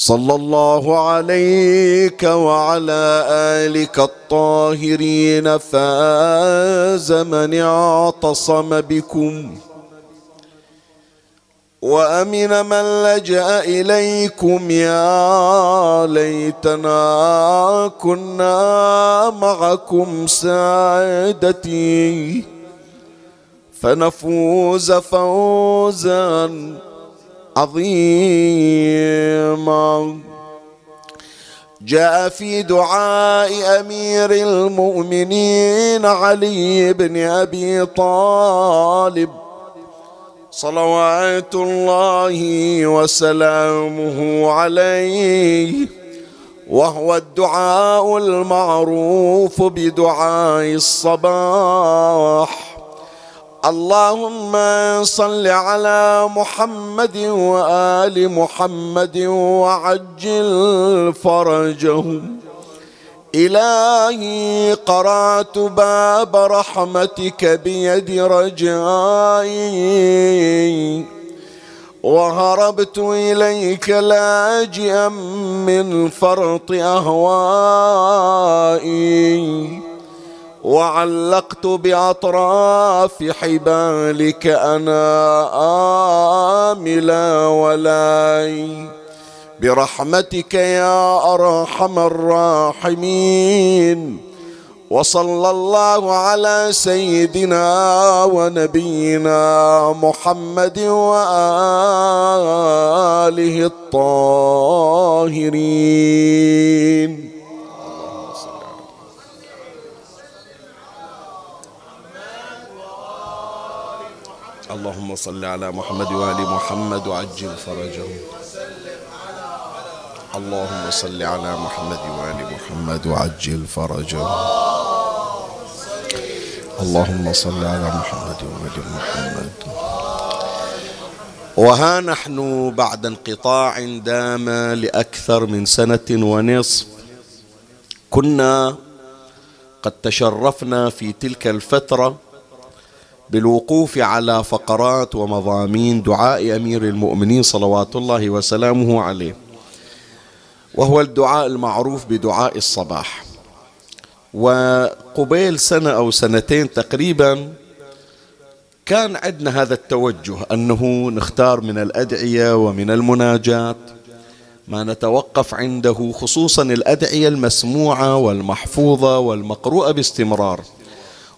صلى الله عليك وعلى آلك الطاهرين فاز من اعتصم بكم وأمن من لجأ إليكم يا ليتنا كنا معكم سعادتي فنفوز فوزا عظيما جاء في دعاء أمير المؤمنين علي بن أبي طالب صلوات الله وسلامه عليه وهو الدعاء المعروف بدعاء الصباح. اللهم صل على محمد وآل محمد وعجل فرجهم. إلهي قرأت باب رحمتك بيد رجائي. وهربت إليك لاجئا من فرط أهوائي. وعلقت بأطراف حبالك أنا آملا ولاي. برحمتك يا أرحم الراحمين. وصلى الله على سيدنا ونبينا محمد وآله الطاهرين. اللهم صل على محمد وآل محمد وعجل فرجهم. اللهم صل على محمد وآل محمد وعجل فرجهم. اللهم صل على محمد وآل محمد. وها نحن بعد انقطاع دام لأكثر من سنة ونصف. كنا قد تشرفنا في تلك الفترة بالوقوف على فقرات ومضامين دعاء أمير المؤمنين صلوات الله وسلامه عليه. وهو الدعاء المعروف بدعاء الصباح. وقبيل سنة أو سنتين تقريبا كان عندنا هذا التوجه أنه نختار من الأدعية ومن المناجات. ما نتوقف عنده خصوصا الأدعية المسموعة والمحفوظة والمقروءة باستمرار.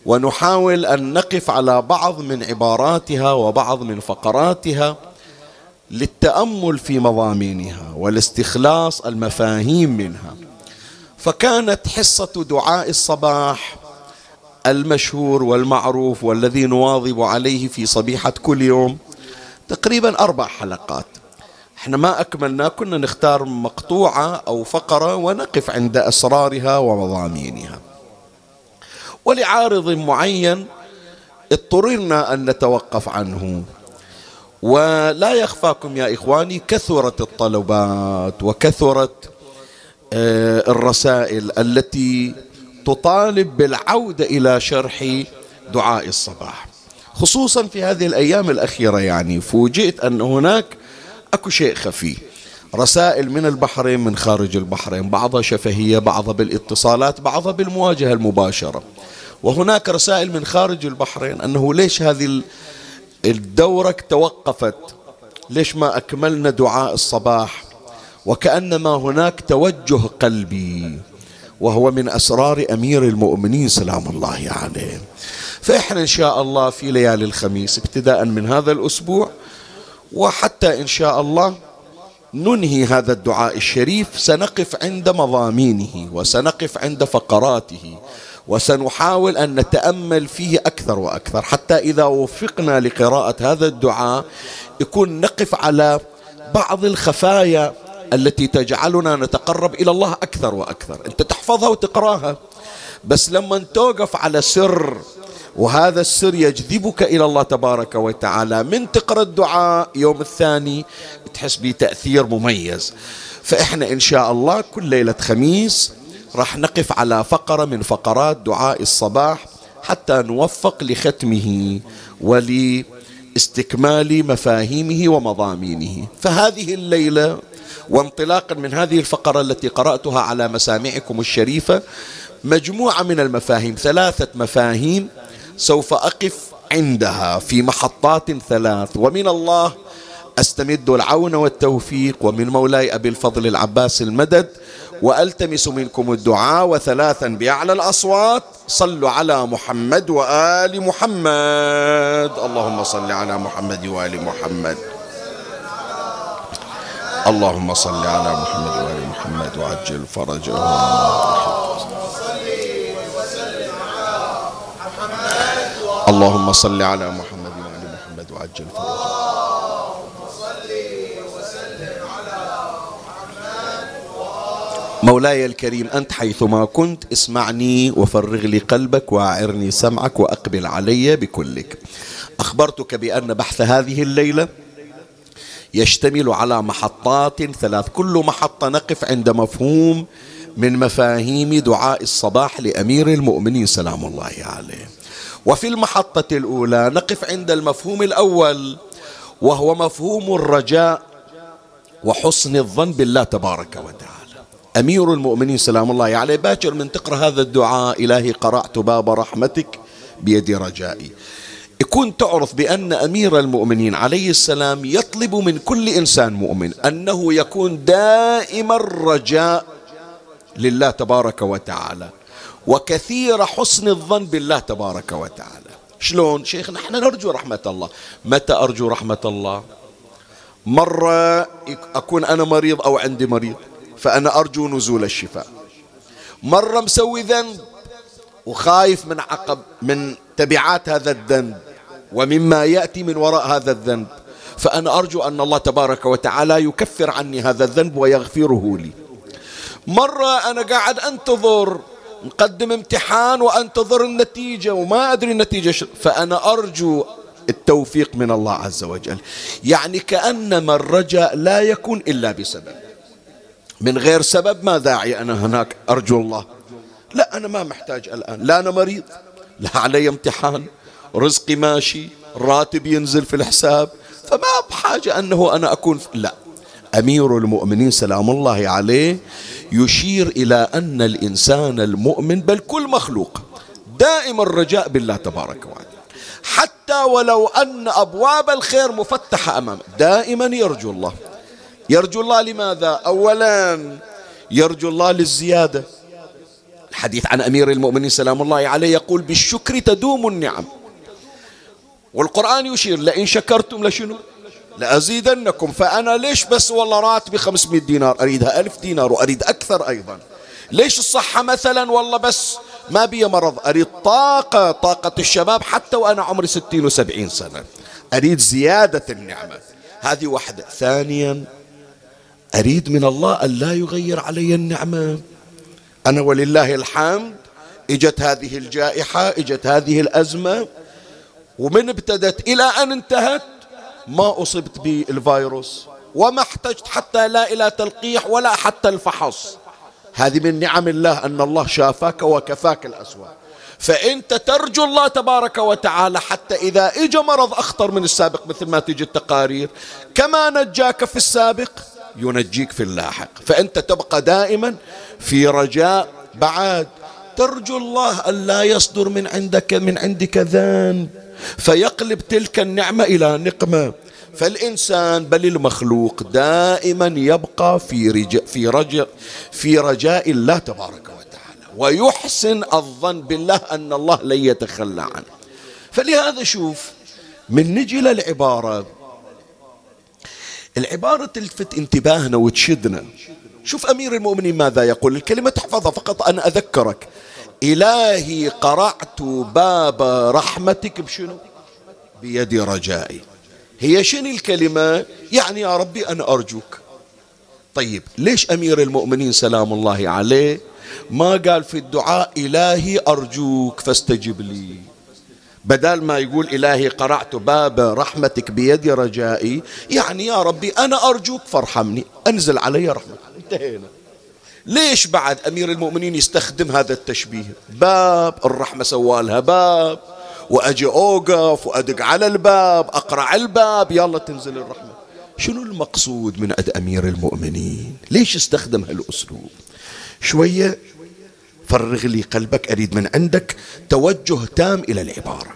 ونحاول أن نقف على بعض من عباراتها وبعض من فقراتها للتأمل في مضامينها والاستخلاص المفاهيم منها. فكانت حصة دعاء الصباح المشهور والمعروف والذي نواظب عليه في صبيحة كل يوم تقريبا أربع حلقات. إحنا ما أكملنا كنا نختار مقطوعة أو فقرة ونقف عند أسرارها ومضامينها. ولعارض معين اضطررنا أن نتوقف عنه. ولا يخفاكم يا إخواني كثرت الطلبات وكثرت آه، الرسائل التي تطالب بالعودة إلى شرح دعاء الصباح. خصوصا في هذه الأيام الأخيرة يعني فوجئت أن هناك أكو شيء خفي. رسائل من البحرين من خارج البحرين بعضها شفهية بعضها بالاتصالات بعضها بالمواجهة المباشرة. وهناك رسائل من خارج البحرين أنه ليش هذه الدورة توقفت؟ ليش ما أكملنا دعاء الصباح؟ وكأنما هناك توجه قلبي وهو من أسرار أمير المؤمنين سلام الله عليه. فإحنا إن شاء الله في ليالي الخميس ابتداء من هذا الأسبوع وحتى إن شاء الله ننهي هذا الدعاء الشريف. سنقف عند مضامينه وسنقف عند فقراته وسنحاول أن نتأمل فيه أكثر وأكثر. حتى إذا وفقنا لقراءة هذا الدعاء يكون نقف على بعض الخفايا التي تجعلنا نتقرب إلى الله أكثر وأكثر. أنت تحفظها وتقراها بس لما توقف على سر وهذا السر يجذبك إلى الله تبارك وتعالى. من تقرأ الدعاء يوم الثاني تحس بتأثير مميز. فإحنا إن شاء الله كل ليلة خميس راح نقف على فقرة من فقرات دعاء الصباح حتى نوفق لختمه ولاستكمال مفاهيمه ومضامينه. فهذه الليلة وانطلاقا من هذه الفقرة التي قرأتها على مسامعكم الشريفة مجموعة من المفاهيم ثلاثة مفاهيم سوف أقف عندها في محطات ثلاث. ومن الله أستمد العون والتوفيق ومن مولاي أبي الفضل العباس المدد وألتمس منكم الدعاء وثلاثا بأعلى الأصوات. صلوا على محمد وآل محمد. اللهم صل على محمد وآل محمد. اللهم صل على محمد وآل محمد وعجل فرجهم اللهم صل على محمد وآل محمد وعجل فرجهم مولاي الكريم أنت حيثما كنت اسمعني وفرغ لي قلبك وأعرني سمعك وأقبل علي بكلك. أخبرتك بأن بحث هذه الليلة يشتمل على محطات ثلاث كل محطة نقف عند مفهوم من مفاهيم دعاء الصباح لأمير المؤمنين سلام الله عليه. وفي المحطة الأولى نقف عند المفهوم الأول وهو مفهوم الرجاء وحسن الظن بالله تبارك وتعالى. أمير المؤمنين سلام الله عليه. باكر من تقرأ هذا الدعاء إلهي قرأت باب رحمتك بيد رجائي. يكون تعرف بأن أمير المؤمنين عليه السلام يطلب من كل إنسان مؤمن أنه يكون دائما رجاء لله تبارك وتعالى وكثير حسن الظن بالله تبارك وتعالى. شلون؟ شيخ نحن نرجو رحمة الله. متى أرجو رحمة الله؟ مرة أكون أنا مريض أو عندي مريض. فأنا أرجو نزول الشفاء. مرة مسوي ذنب وخايف من عقب من تبعات هذا الذنب ومما يأتي من وراء هذا الذنب. فأنا أرجو أن الله تبارك وتعالى يكفر عني هذا الذنب ويغفره لي. مرة أنا قاعد أنتظر نقدم امتحان وأنتظر النتيجة وما أدري النتيجة فأنا أرجو التوفيق من الله عز وجل. يعني كأنما الرجاء لا يكون إلا بسبب. من غير سبب ما داعي أنا هناك أرجو الله. لا أنا ما محتاج الآن. لا أنا مريض. لا علي امتحان. رزقي ماشي. راتب ينزل في الحساب. فما بحاجة أنه أنا أكون لا. أمير المؤمنين سلام الله عليه يشير إلى أن الإنسان المؤمن بل كل مخلوق دائم الرجاء بالله تبارك وتعالى. حتى ولو أن أبواب الخير مفتحة أمامه دائما يرجو الله. يرجو الله لماذا؟ أولا يرجو الله للزيادة. الحديث عن أمير المؤمنين سلام الله عليه يقول بالشكر تدوم النعم. والقرآن يشير لئن شكرتم لشنو؟ لأزيدنكم. فأنا ليش بس والله راتبي 500 دينار؟ أريدها ألف دينار وأريد أكثر أيضا. ليش الصحة مثلا والله بس ما بي مرض؟ أريد طاقة طاقة الشباب حتى وأنا عمري ستين وسبعين سنة. أريد زيادة النعمة. هذه واحدة. ثانيا أريد من الله أن لا يغير علي النعمة. أنا ولله الحمد. إجت هذه الجائحة إجت هذه الأزمة. ومن ابتدت إلى أن انتهت ما أصبت بالفيروس وما احتجت حتى لا إلى تلقيح ولا حتى الفحص. هذه من نعم الله أن الله شافاك وكفاك الأسوأ. فأنت ترجو الله تبارك وتعالى حتى إذا إجا مرض أخطر من السابق مثل ما تجي التقارير. كما نجاك في السابق ينجيك في اللاحق. فأنت تبقى دائما في رجاء بعد ترجو الله أن لا يصدر من عندك من عندك ذنب. فيقلب تلك النعمة إلى نقمة. فالإنسان بل المخلوق دائما يبقى في رجاء في رجاء في رجاء الله تبارك وتعالى. ويحسن الظن بالله أن الله لن يتخلى عنه. فلهذا شوف من نجي للعبارة العبارة تلفت انتباهنا وتشدنا. شوف أمير المؤمنين ماذا يقول. الكلمة تحفظها فقط أنا أذكرك. إلهي قرعت باب رحمتك بشنو؟ بيد رجائي. هي شنو الكلمة؟ يعني يا ربي أنا أرجوك. طيب ليش أمير المؤمنين سلام الله عليه؟ ما قال في الدعاء إلهي أرجوك فاستجب لي. بدل ما يقول إلهي قرعت باب رحمتك بيد رجائي يعني يا ربي أنا أرجوك فارحمني أنزل علي رحمتك. انتهينا. ليش بعد أمير المؤمنين يستخدم هذا التشبيه؟ باب الرحمة سوالها باب وأجي أوقف وأدق على الباب أقرع الباب يلا تنزل الرحمة. شنو المقصود من عند أمير المؤمنين؟ ليش استخدم هالأسلوب؟ شوية فرغ لي قلبك أريد من عندك توجه تام إلى العبارة.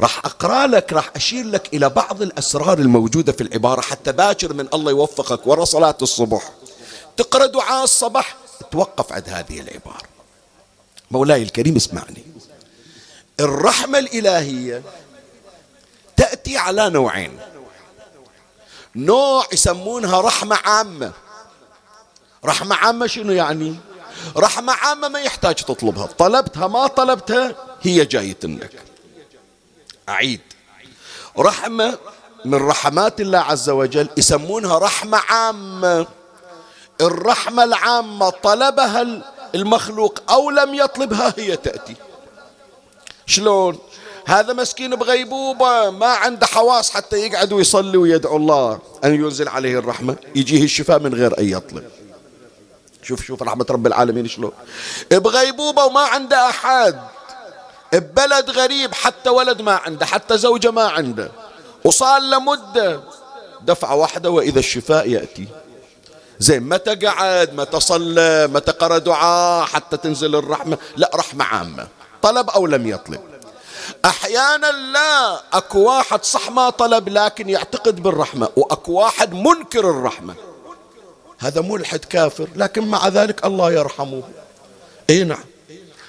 راح أقرأ لك راح أشير لك إلى بعض الأسرار الموجودة في العبارة حتى باكر من الله يوفقك ورا صلاة الصبح. تقرأ دعاء الصباح توقف عند هذه العبارة. مولاي الكريم اسمعني. الرحمة الإلهية تأتي على نوعين. نوع يسمونها رحمة عامة. رحمة عامة شنو يعني؟ رحمة عامة ما يحتاج تطلبها. طلبتها ما طلبتها هي جاية لك. أعيد. رحمة من رحمات الله عز وجل يسمونها رحمة عامة. الرحمة العامة طلبها المخلوق أو لم يطلبها هي تأتي. شلون؟ هذا مسكين بغيبوبة ما عنده حواس حتى يقعد ويصلي ويدعو الله أن ينزل عليه الرحمة. يجيه الشفاء من غير أن يطلب. شوف شوف رحمة رب العالمين شلون بغيبوبة وما عنده أحد. ببلد غريب حتى ولد ما عنده حتى زوجة ما عنده. وصار له مدة دفعة واحدة وإذا الشفاء يأتي. زين متى قعد؟ متى صلى؟ متى قرأ دعاء؟ حتى تنزل الرحمة؟ لا رحمة عامة. طلب أو لم يطلب. أحيانا لا. أكو واحد صح ما طلب لكن يعتقد بالرحمة. وأكو واحد منكر الرحمة. هذا ملحد كافر لكن مع ذلك الله يرحمه. إي نعم.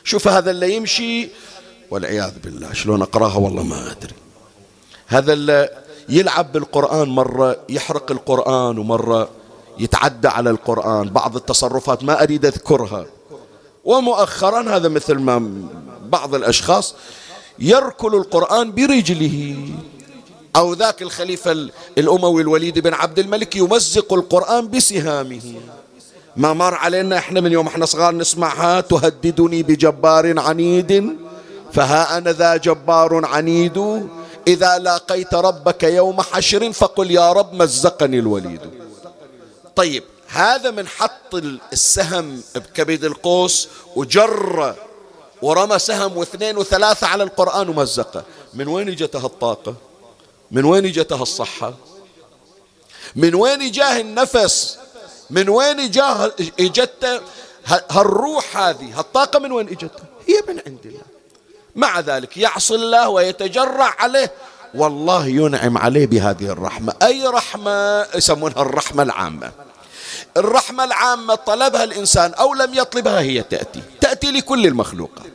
شوف هذا اللي يمشي والعياذ بالله شلون أقرأها والله ما أدري. هذا اللي يلعب بالقرآن مرة يحرق القرآن ومرة يتعدى على القرآن. بعض التصرفات ما أريد أذكرها. ومؤخرا هذا مثل ما بعض الأشخاص يركل القرآن برجله. أو ذاك الخليفة الأموي الوليد بن عبد الملك يمزق القرآن بسهامه. ما مر علينا إحنا من يوم إحنا صغار نسمعها تهددني بجبار عنيد فها أنا ذا جبار عنيد إذا لاقيت ربك يوم حشر فقل يا رب مزقني الوليد. طيب هذا من حط السهم بكبد القوس وجر ورمى سهم واثنين وثلاثة على القرآن ومزقه. من وين اجته الطاقة؟ من وين اجته الصحة؟ من وين جاه النفس؟ من وين جاه اجته هالروح هذه؟ هالطاقة من وين اجته هي من عند الله. مع ذلك يعصي الله ويتجرع عليه. والله ينعم عليه بهذه الرحمة. أي رحمة؟ يسمونها الرحمة العامة. الرحمة العامة طلبها الإنسان أو لم يطلبها هي تأتي. تأتي لكل المخلوقات.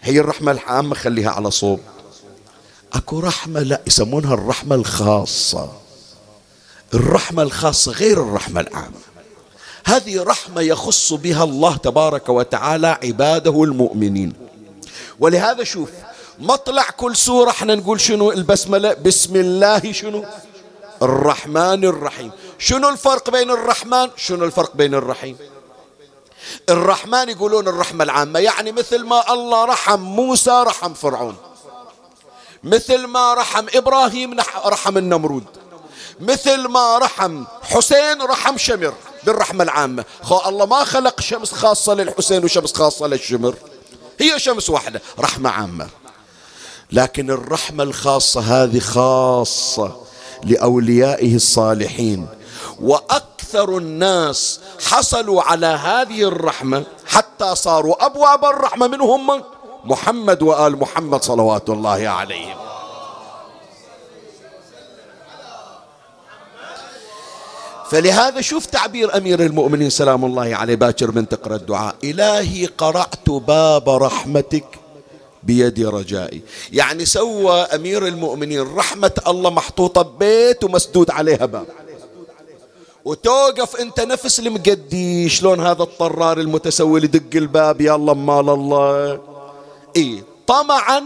هي الرحمة العامة خليها على صوب. اكو رحمة لا يسمونها الرحمة الخاصة. الرحمة الخاصة غير الرحمة العامة. هذه رحمة يخص بها الله تبارك وتعالى عباده المؤمنين. ولهذا شوف مطلع كل سورة إحنا نقول شنو؟ البسملة بسم الله شنو؟ الرحمن الرحيم. شنو الفرق بين الرحمن؟ شنو الفرق بين الرحيم؟ الرحمن يقولون الرحمة العامة يعني مثل ما الله رحم موسى رحم فرعون. مثل ما رحم إبراهيم رحم النمرود. مثل ما رحم حسين رحم شمر بالرحمة العامة. خو الله ما خلق شمس خاصة للحسين وشمس خاصة للشمر. هي شمس واحدة رحمة عامة. لكن الرحمة الخاصة هذه خاصة لأوليائه الصالحين. وأكثر الناس حصلوا على هذه الرحمة حتى صاروا أبواب الرحمة منهم محمد وآل محمد صلوات الله عليهم. فلهذا شوف تعبير أمير المؤمنين سلام الله عليه باكر من تقرأ الدعاء. إلهي قرعت باب رحمتك بيد رجائي. يعني سوى أمير المؤمنين رحمة الله محطوطة ببيت ومسدود عليها باب. وتوقف أنت نفس المقدي شلون هذا الطرار المتسول يدق الباب يا الله مال الله. اي طمعا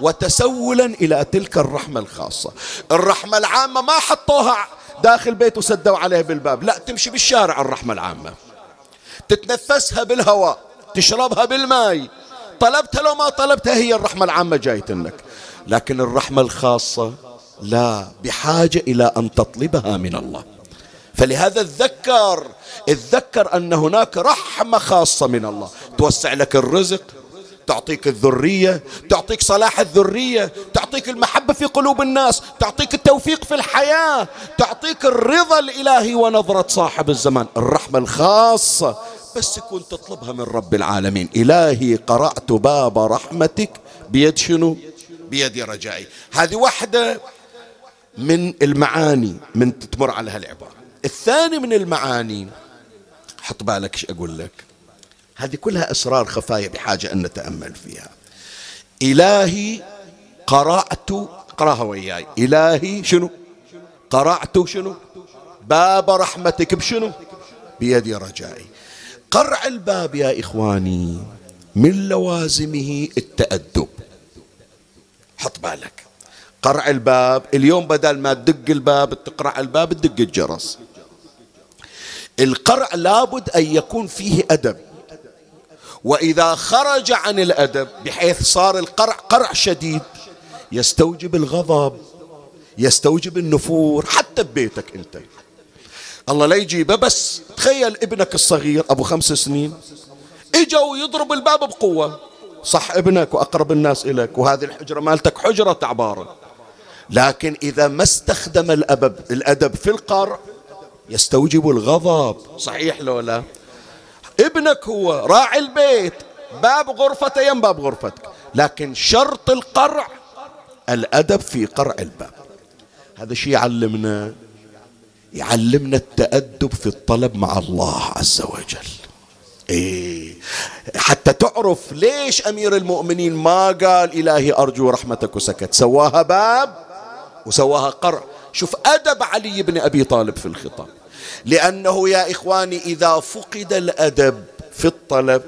وتسولا إلى تلك الرحمة الخاصة. الرحمة العامة ما حطوها داخل بيت وسدوا عليه بالباب. لا تمشي بالشارع الرحمة العامة. تتنفسها بالهواء تشربها بالماء طلبتها لو ما طلبتها هي الرحمة العامة جايت لك. لكن الرحمة الخاصة لا بحاجة إلى أن تطلبها من الله. فلهذا تذكر تذكر أن هناك رحمة خاصة من الله. توسع لك الرزق تعطيك الذرية تعطيك صلاح الذرية تعطيك المحبة في قلوب الناس تعطيك التوفيق في الحياة تعطيك الرضا الإلهي ونظرة صاحب الزمان الرحمة الخاصة. بس يكون تطلبها من رب العالمين. إلهي قرأت باب رحمتك. بيد شنو؟ بيد رجائي. هذه واحدة من المعاني من تمر على هالعبارة الثاني من المعاني حط بالك إيش أقول لك؟ هذه كلها اسرار خفايا بحاجة أن نتأمل فيها. إلهي قرأت اقراها وياي. إلهي شنو؟ قرعت شنو؟ باب رحمتك بشنو؟ بيد رجائي. قرع الباب يا إخواني من لوازمه التأدب. حط بالك. قرع الباب اليوم بدل ما تدق الباب تقرع الباب تدق الجرس. القرع لابد أن يكون فيه أدب. وإذا خرج عن الأدب بحيث صار القرع قرع شديد يستوجب الغضب يستوجب النفور حتى ببيتك أنت. الله لا يجيبه بس تخيل ابنك الصغير أبو خمس سنين اجوا يضرب الباب بقوة. صح ابنك وأقرب الناس إليك وهذه الحجرة مالتك حجرة تعبارة لكن إذا ما استخدم الأدب الأدب في القرع يستوجب الغضب. صحيح لو لا ابنك هو راعي البيت. باب غرفته يم باب غرفتك. لكن شرط القرع الأدب في قرع الباب. هذا شيء يعلمنا يعلمنا التأدب في الطلب مع الله عز وجل. إيه. حتى تعرف ليش أمير المؤمنين ما قال إلهي أرجو رحمتك وسكت. سواها باب وسواها قرع. شوف أدب علي بن أبي طالب في الخطاب. لأنه يا إخواني إذا فقد الأدب في الطلب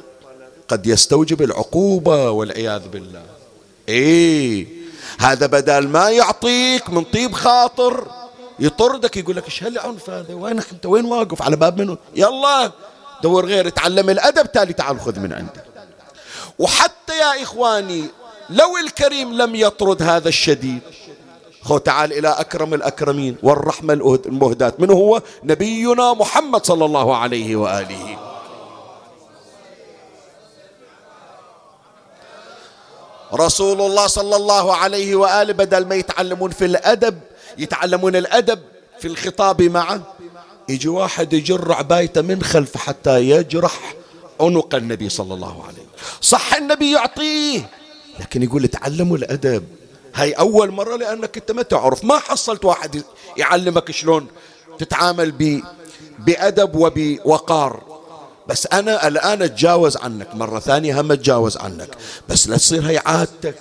قد يستوجب العقوبة والعياذ بالله. إيه هذا بدل ما يعطيك من طيب خاطر يطردك يقول لك إيش هالعنف هذا؟ وين أنت؟ وين واقف؟ على باب منه يلا دور غير تعلم الأدب تالي تعال خذ من عندي. وحتى يا إخواني لو الكريم لم يطرد هذا الشديد خو تعال إلى أكرم الأكرمين والرحمة المهدات من هو? نبينا محمد صلى الله عليه وآله. رسول الله صلى الله عليه وآله بدل ما يتعلمون في الأدب يتعلمون الأدب في الخطاب معه. يجي واحد يجر عبايته من خلف حتى يجرح عنق النبي صلى الله عليه وسلم. صح النبي يعطيه لكن يقول تعلموا الأدب. هاي أول مرة لأنك أنت ما تعرف ما حصلت واحد يعلمك شلون تتعامل ب بأدب وبوقار. بس أنا الآن أتجاوز عنك مرة ثانية هم أتجاوز عنك. بس لا تصير هي عادتك.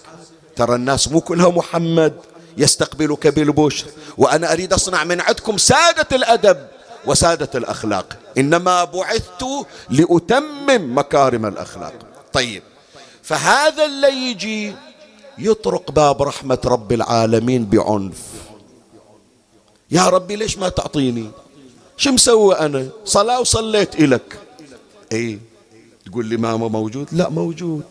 ترى الناس مو كلها محمد يستقبلك بالبشر. وأنا أريد أصنع من عندكم سادة الأدب وسادة الأخلاق. إنما بعثت لأتمم مكارم الأخلاق. طيب فهذا اللي يجي يطرق باب رحمة رب العالمين بعنف. يا ربي ليش ما تعطيني؟ شو مسوي أنا؟ صلاة وصليت إلك. إيه. تقول لي ماما موجود؟ لا موجود.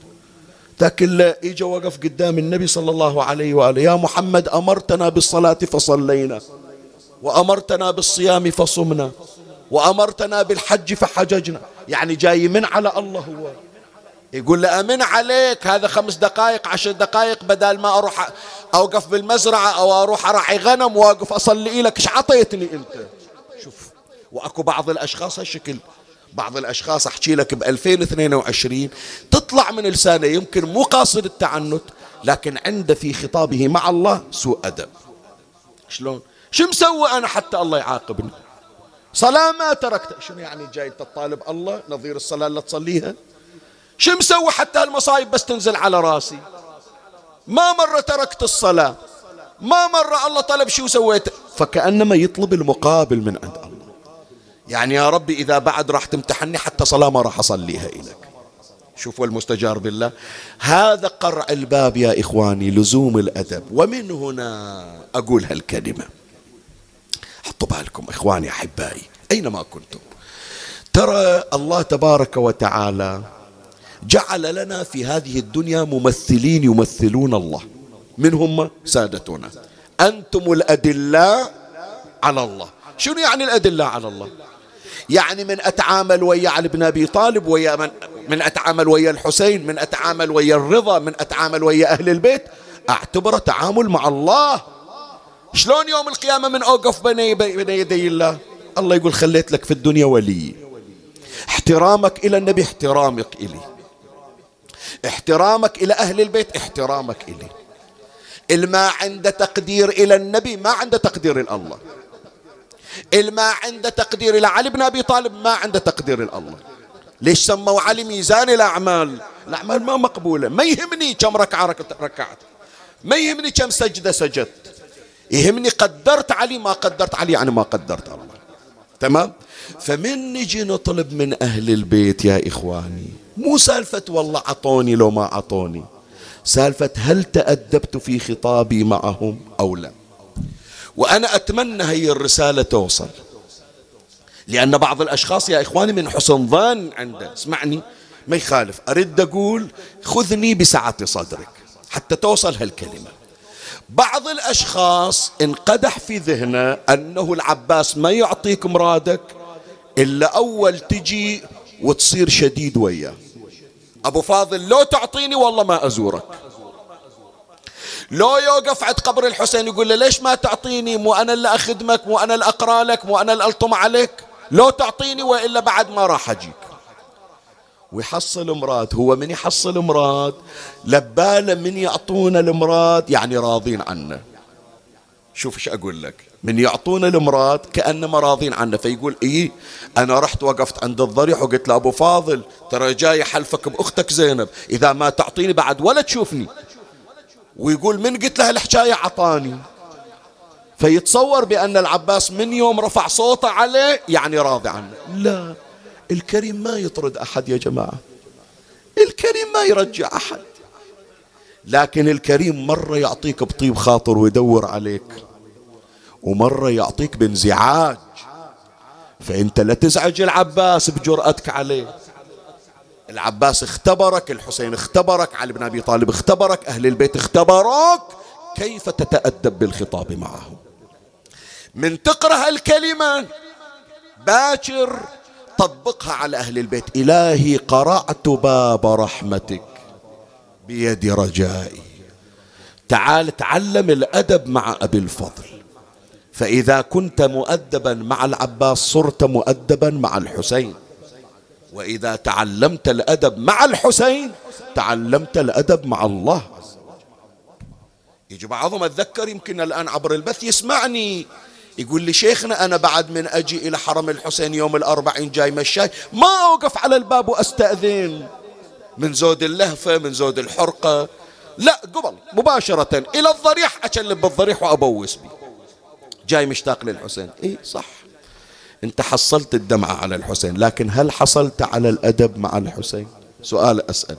لكن لا إجا وقف قدام النبي صلى الله عليه وآله. يا محمد أمرتنا بالصلاة فصلينا. وأمرتنا بالصيام فصمنا. وأمرتنا بالحج فحججنا. يعني جاي من على الله هو. يقول له أمن عليك هذا خمس دقائق عشر دقائق بدل ما أروح أوقف بالمزرعة أو أروح أرعي غنم وأقف أصلي لك إيش عطيتني أنت؟ شوف وأكو بعض الأشخاص هالشكل. بعض الأشخاص أحكي لك ب 2022 تطلع من لسانه يمكن مو قاصد التعنت لكن عنده في خطابه مع الله سوء أدب. شلون؟ شو مسوي أنا حتى الله يعاقبني؟ صلاة ما تركتها شنو يعني جاي تطالب الله نظير الصلاة اللي تصليها؟ شو مسوي حتى المصايب بس تنزل على راسي؟ ما مرة تركت الصلاة. ما مرة الله طلب شو سويت؟ فكأنما يطلب المقابل من عند الله. يعني يا ربي إذا بعد راح تمتحني حتى صلاة ما راح أصليها إليك. شوفوا المستجار بالله. هذا قرع الباب يا إخواني لزوم الأدب. ومن هنا أقول هالكلمة. حطوا بالكم إخواني أحبائي أينما كنتم. ترى الله تبارك وتعالى جعل لنا في هذه الدنيا ممثلين يمثلون الله. من هم سادتنا. أنتم الأدلاء على الله. شنو يعني الأدلاء على الله؟ يعني من أتعامل ويا علي بن أبي طالب ويا من, من أتعامل ويا الحسين من أتعامل ويا الرضا من أتعامل ويا أهل البيت. أعتبره تعامل مع الله. شلون يوم القيامة من أوقف بين يدي الله؟ الله يقول خليت لك في الدنيا ولي. احترامك إلى النبي احترامك إلي احترامك إلى أهل البيت احترامك إلي. الما عنده تقدير إلى النبي ما عنده تقدير إلى الله. الما عنده تقدير إلى علي بن أبي طالب ما عنده تقدير إلى الله. ليش سموا علي ميزان الأعمال؟ الأعمال ما مقبولة. ما يهمني كم ركعة ركعت ما يهمني كم سجدة سجدت. يهمني قدرت علي ما قدرت علي يعني ما قدرت الله. تمام؟ فمن نجي نطلب من أهل البيت يا إخواني مو سالفة والله عطوني لو ما عطوني سالفة هل تأدبت في خطابي معهم أو لا. وأنا أتمنى هي الرسالة توصل. لأن بعض الأشخاص يا إخواني من حسن ظن عنده. اسمعني ما يخالف. أرد أقول خذني بسعة صدرك حتى توصل هالكلمة. بعض الأشخاص انقدح في ذهنه أنه العباس ما يعطيك مرادك إلا أول تجي وتصير شديد وياه. أبو فاضل لو تعطيني والله ما أزورك. لو يوقف عند قبر الحسين يقول له ليش ما تعطيني؟ مو أنا اللي أخدمك مو أنا اللي أقرأ لك مو أنا اللي ألطم عليك. لو تعطيني وإلا بعد ما راح أجيك. ويحصل مراد هو من يحصل مراد؟ لباله من يعطونا المراد؟ يعني راضين عنه. شوف إيش أقول لك. من يعطونا المراد كأنما راضين عنه فيقول إيه أنا رحت وقفت عند الضريح وقلت له أبو فاضل ترى جاي حلفك بأختك زينب إذا ما تعطيني بعد ولا تشوفني. ويقول من قلت له الحكاية عطاني. فيتصور بأن العباس من يوم رفع صوته عليه يعني راضي عنه. لا الكريم ما يطرد أحد يا جماعة. الكريم ما يرجع أحد. لكن الكريم مرة يعطيك بطيب خاطر ويدور عليك. ومرة يعطيك بانزعاج. فأنت لا تزعج العباس بجرأتك عليه. العباس اختبرك الحسين اختبرك علي بن أبي طالب اختبرك أهل البيت اختبروك. كيف تتأدب بالخطاب معهم من تقرأ الكلمة باكر طبقها على أهل البيت. إلهي قرعت باب رحمتك بيد رجائي. تعال تعلم الأدب مع أبي الفضل. فإذا كنت مؤدبا مع العباس صرت مؤدبا مع الحسين. وإذا تعلمت الأدب مع الحسين تعلمت الأدب مع الله يجي بعضهم أتذكر يمكن الآن عبر البث يسمعني يقول لي شيخنا أنا بعد من أجي إلى حرم الحسين يوم الأربعين جاي مشاي ما أوقف على الباب وأستأذن. من زود اللهفة من زود الحرقة. لا قبل مباشرة إلى الضريح أشلب بالضريح وأبوس بي. جاي مشتاق للحسين. إي صح. أنت حصلت الدمعة على الحسين لكن هل حصلت على الأدب مع الحسين؟ سؤال أسأل.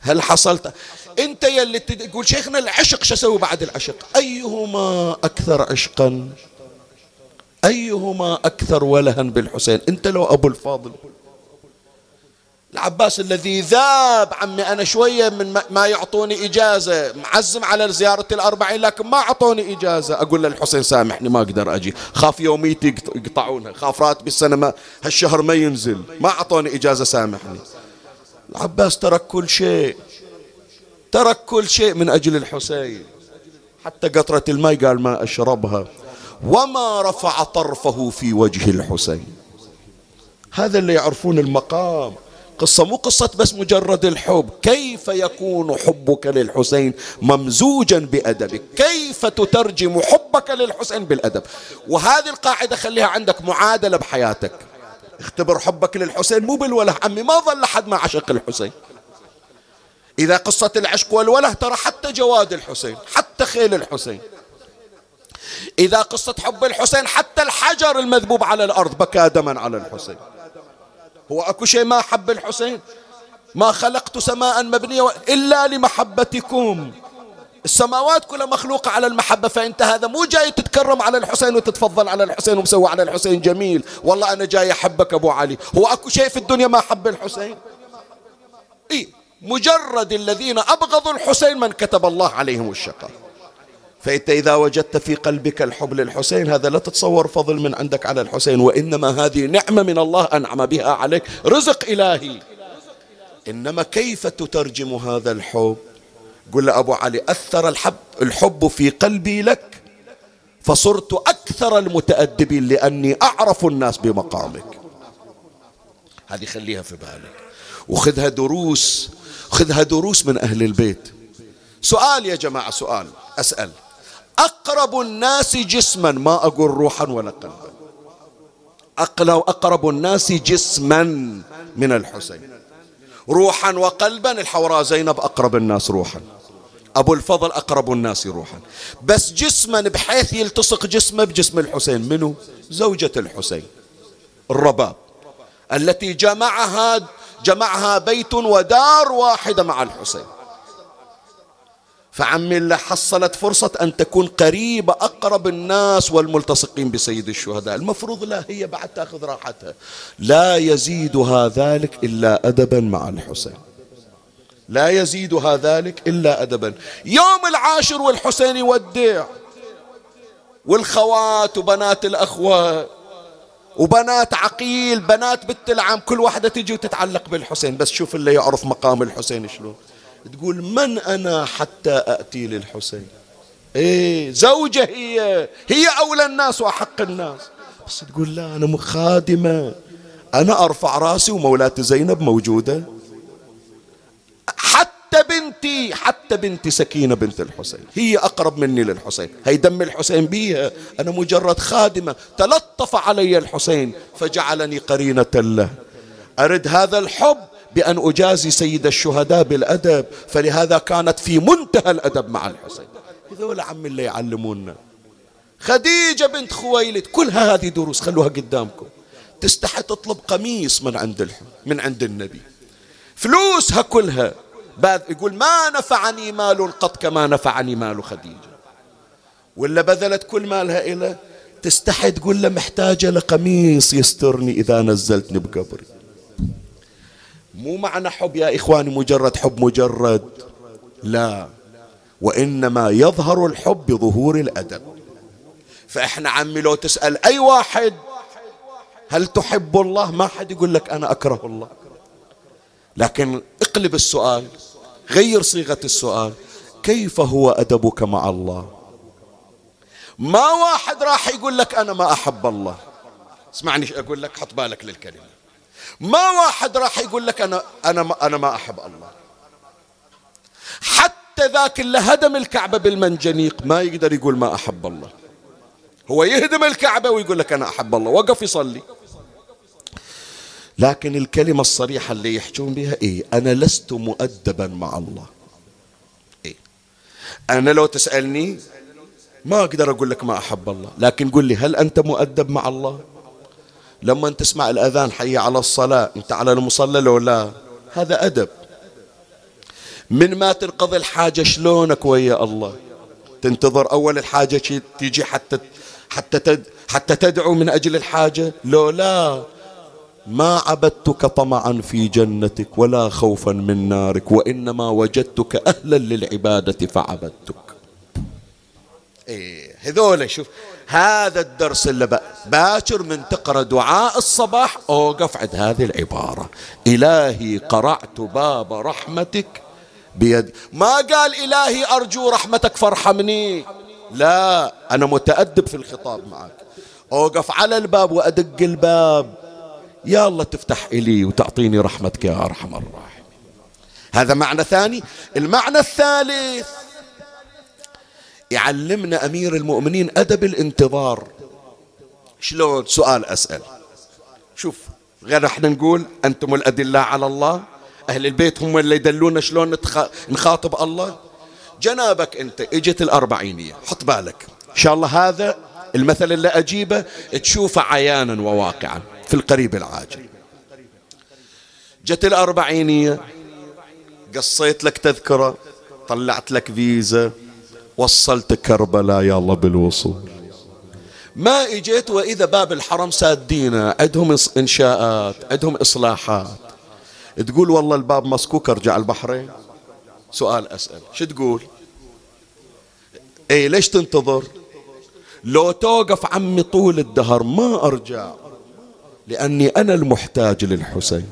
هل حصلت؟ أنت يلي تقول شيخنا العشق شو أسوي بعد العشق؟ أيهما أكثر عشقا؟ أيهما أكثر ولها بالحسين؟ أنت لو أبو الفاضل. العباس الذي ذاب عمي أنا شوية من ما يعطوني إجازة معزم على زيارة الأربعين لكن ما أعطوني إجازة. أقول للحسين سامحني ما أقدر أجي. خاف يوميتي يقطعونها. خاف راتبي السنة ما هالشهر ما ينزل. ما أعطوني إجازة سامحني. العباس ترك كل شيء. ترك كل شيء من أجل الحسين. حتى قطرة الماء قال ما أشربها. وما رفع طرفه في وجه الحسين. هذا اللي يعرفون المقام. قصة مو قصة بس مجرد الحب. كيف يكون حبك للحسين ممزوجا بأدبك؟ كيف تترجم حبك للحسين بالأدب؟ وهذه القاعدة خليها عندك معادلة بحياتك. اختبر حبك للحسين مو بالوله عمي ما ظل أحد ما عشق الحسين. إذا قصة العشق والوله ترى حتى جواد الحسين حتى خيل الحسين. إذا قصة حب الحسين حتى الحجر المذبوب على الأرض بكى دما على الحسين. هو أكو شيء ما حب الحسين؟ ما خلقت سماء مبنية إلا لمحبتكم. السماوات كلها مخلوقة على المحبة فأنت هذا مو جاي تتكرم على الحسين وتتفضل على الحسين ومسوي على الحسين جميل. والله أنا جاي أحبك أبو علي. هو أكو شيء في الدنيا ما حب الحسين؟ إيه مجرد الذين أبغضوا الحسين من كتب الله عليهم الشقاء. فأنت إذا وجدت في قلبك الحب للحسين هذا لا تتصور فضل من عندك على الحسين وإنما هذه نعمة من الله أنعم بها عليك. رزق إلهي. إنما كيف تترجم هذا الحب؟ قل أبو علي أثر الحب الحب في قلبي لك فصرت أكثر المتأدبين لأني أعرف الناس بمقامك. هذه خليها في بالك. وخذها دروس خذها دروس من أهل البيت. سؤال يا جماعة سؤال أسأل. أقرب الناس جسما ما أقول روحا ولا قلبا. أقرب الناس جسما من الحسين. روحا وقلبا الحوراء زينب أقرب الناس روحا. أبو الفضل أقرب الناس روحا. بس جسما بحيث يلتصق جسمه بجسم الحسين. منه زوجة الحسين. الرباب. التي جمعها جمعها بيت ودار واحدة مع الحسين. فعمي الله حصلت فرصة أن تكون قريبة أقرب الناس والملتصقين بسيد الشهداء. المفروض لا هي بعد تأخذ راحتها. لا يزيدها ذلك إلا أدبا مع الحسين. لا يزيدها ذلك إلا أدبا. يوم العاشر والحسين يودع والخوات وبنات الأخوة وبنات عقيل بنات بنت العم كل واحدة تجي وتتعلق بالحسين. بس شوف اللي يعرف مقام الحسين شلون. تقول من أنا حتى أأتي للحسين؟ إيه زوجة هي. هي أولى الناس وأحق الناس. بس تقول لا أنا خادمة أنا أرفع رأسي ومولاتي زينب موجودة. حتى بنتي حتى بنتي سكينة بنت الحسين. هي أقرب مني للحسين. هي دم الحسين بيها. أنا مجرد خادمة. تلطف علي الحسين فجعلني قرينة له. أرد هذا الحب بأن أجازي سيد الشهداء بالأدب فلهذا كانت في منتهى الأدب مع الحسين. هذول عم اللي يعلمونا. خديجة بنت خويلد كلها هذه دروس خلوها قدامكم. تستحي تطلب قميص من عند من عند النبي. فلوسها كلها. بعد يقول ما نفعني مال قط كما نفعني مال خديجة. ولا بذلت كل مالها إلى؟ تستحي تقول له محتاجة لقميص يسترني إذا نزلتني بقبري. مو معنى حب يا إخواني مجرد حب مجرد. لا. وإنما يظهر الحب بظهور الأدب. فإحنا عمي لو تسأل أي واحد هل تحب الله؟ ما حد يقول لك أنا أكره الله. لكن اقلب السؤال غير صيغة السؤال كيف هو أدبك مع الله؟ ما واحد راح يقول لك أنا ما أحب الله. اسمعني أقول لك؟ حط بالك للكلمة. ما واحد راح يقول لك أنا أنا ما أنا ما أحب الله. حتى ذاك اللي هدم الكعبة بالمنجنيق ما يقدر يقول ما أحب الله. هو يهدم الكعبة ويقول لك أنا أحب الله. وقف يصلي. لكن الكلمة الصريحة اللي يحجون بها إيه؟ أنا لست مؤدبا مع الله. إيه؟ أنا لو تسألني ما أقدر أقول لك ما أحب الله. لكن قل لي هل أنت مؤدب مع الله؟ لما تسمع الأذان حي على الصلاة أنت على المصلى لو لا؟ هذا أدب. من ما تنقضي الحاجة شلونك ويا الله؟ تنتظر أول الحاجة تيجي حتى حتى تد حتى تدعو من أجل الحاجة؟ لو لا. ما عبدتك طمعا في جنتك ولا خوفا من نارك وإنما وجدتك أهلا للعبادة فعبدتك. إيه هذول شوف هذا الدرس اللي باكر من تقرأ دعاء الصباح أوقف عند هذه العبارة. إلهي قرعت باب رحمتك بيد ما قال إلهي أرجو رحمتك فارحمني. لا أنا متأدب في الخطاب معك. أوقف على الباب وأدق الباب. يا الله تفتح إلي وتعطيني رحمتك يا أرحم الراحمين. هذا معنى ثاني. المعنى الثالث يعلمنا أمير المؤمنين أدب الانتظار. شلون؟ سؤال أسأل. شوف غير إحنا نقول أنتم الأدلة على الله؟ أهل البيت هم اللي يدلونا شلون نخاطب الله؟ جنابك أنت إجت الأربعينية حط بالك. إن شاء الله هذا المثل اللي أجيبه تشوفه عيانا وواقعا في القريب العاجل. جت الأربعينية قصيت لك تذكرة طلعت لك فيزا. وصلت كربلاء يا الله بالوصول. ما اجيت وإذا باب الحرم سادينا عندهم إنشاءات عندهم إصلاحات. تقول والله الباب مسكوك أرجع البحرين؟ سؤال أسأل. شو تقول؟ اي ليش تنتظر؟ لو توقف عمي طول الدهر ما أرجع لأني أنا المحتاج للحسين.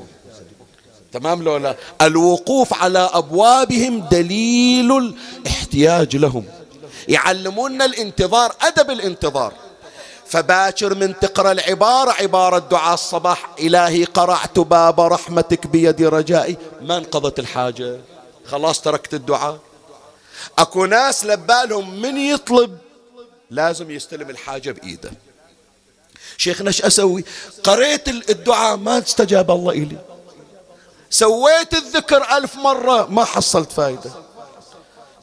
تمام لو لا الوقوف على أبوابهم دليل الاحتياج لهم. يعلمونا الانتظار أدب الانتظار. فباكر من تقرأ العبارة عبارة دعاء الصباح إلهي قرعت باب رحمتك بيد رجائي. ما انقضت الحاجة؟ خلاص تركت الدعاء. أكو ناس لبالهم من يطلب لازم يستلم الحاجة بإيده. شيخنا إيش أسوي؟ قريت الدعاء ما استجاب الله إلي. سويت الذكر ألف مرة ما حصلت فايدة.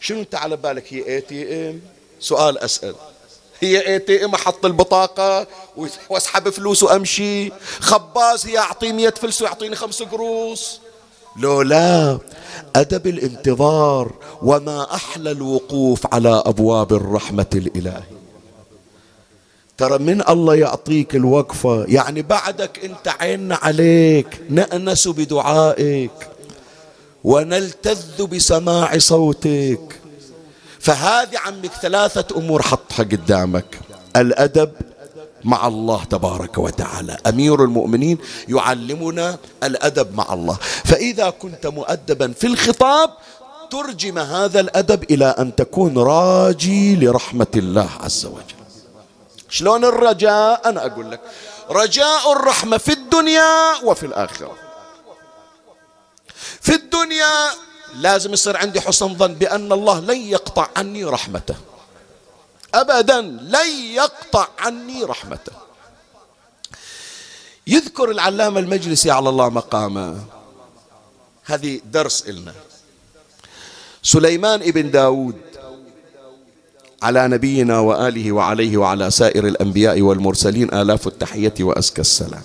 شنو أنت على بالك؟ هي ATM سؤال أسأل. هي ATM أحط البطاقة وأسحب فلوس وأمشي. خباز هي اعطيه 100 فلس ويعطيني خمس قروش لو لا أدب الانتظار وما أحلى الوقوف على أبواب الرحمة الإلهية. ترى من الله يعطيك الوقفة؟ يعني بعدك انت عيننا عليك نأنس بدعائك ونلتذ بسماع صوتك. فهذه عمك ثلاثة أمور حطها قدامك. الأدب مع الله تبارك وتعالى. أمير المؤمنين يعلمنا الأدب مع الله. فإذا كنت مؤدبا في الخطاب ترجم هذا الأدب إلى أن تكون راجي لرحمة الله عز وجل. شلون الرجاء؟ أنا أقول لك. رجاء الرحمة في الدنيا وفي الآخرة. في الدنيا لازم يصير عندي حسن ظن بأن الله لن يقطع عني رحمته. أبدا لن يقطع عني رحمته. يذكر العلامة المجلسي على الله مقامه. هذه درس إلنا. سليمان ابن داود. على نبينا وآله وعليه وعلى سائر الأنبياء والمرسلين آلاف التحية وأزكى السلام.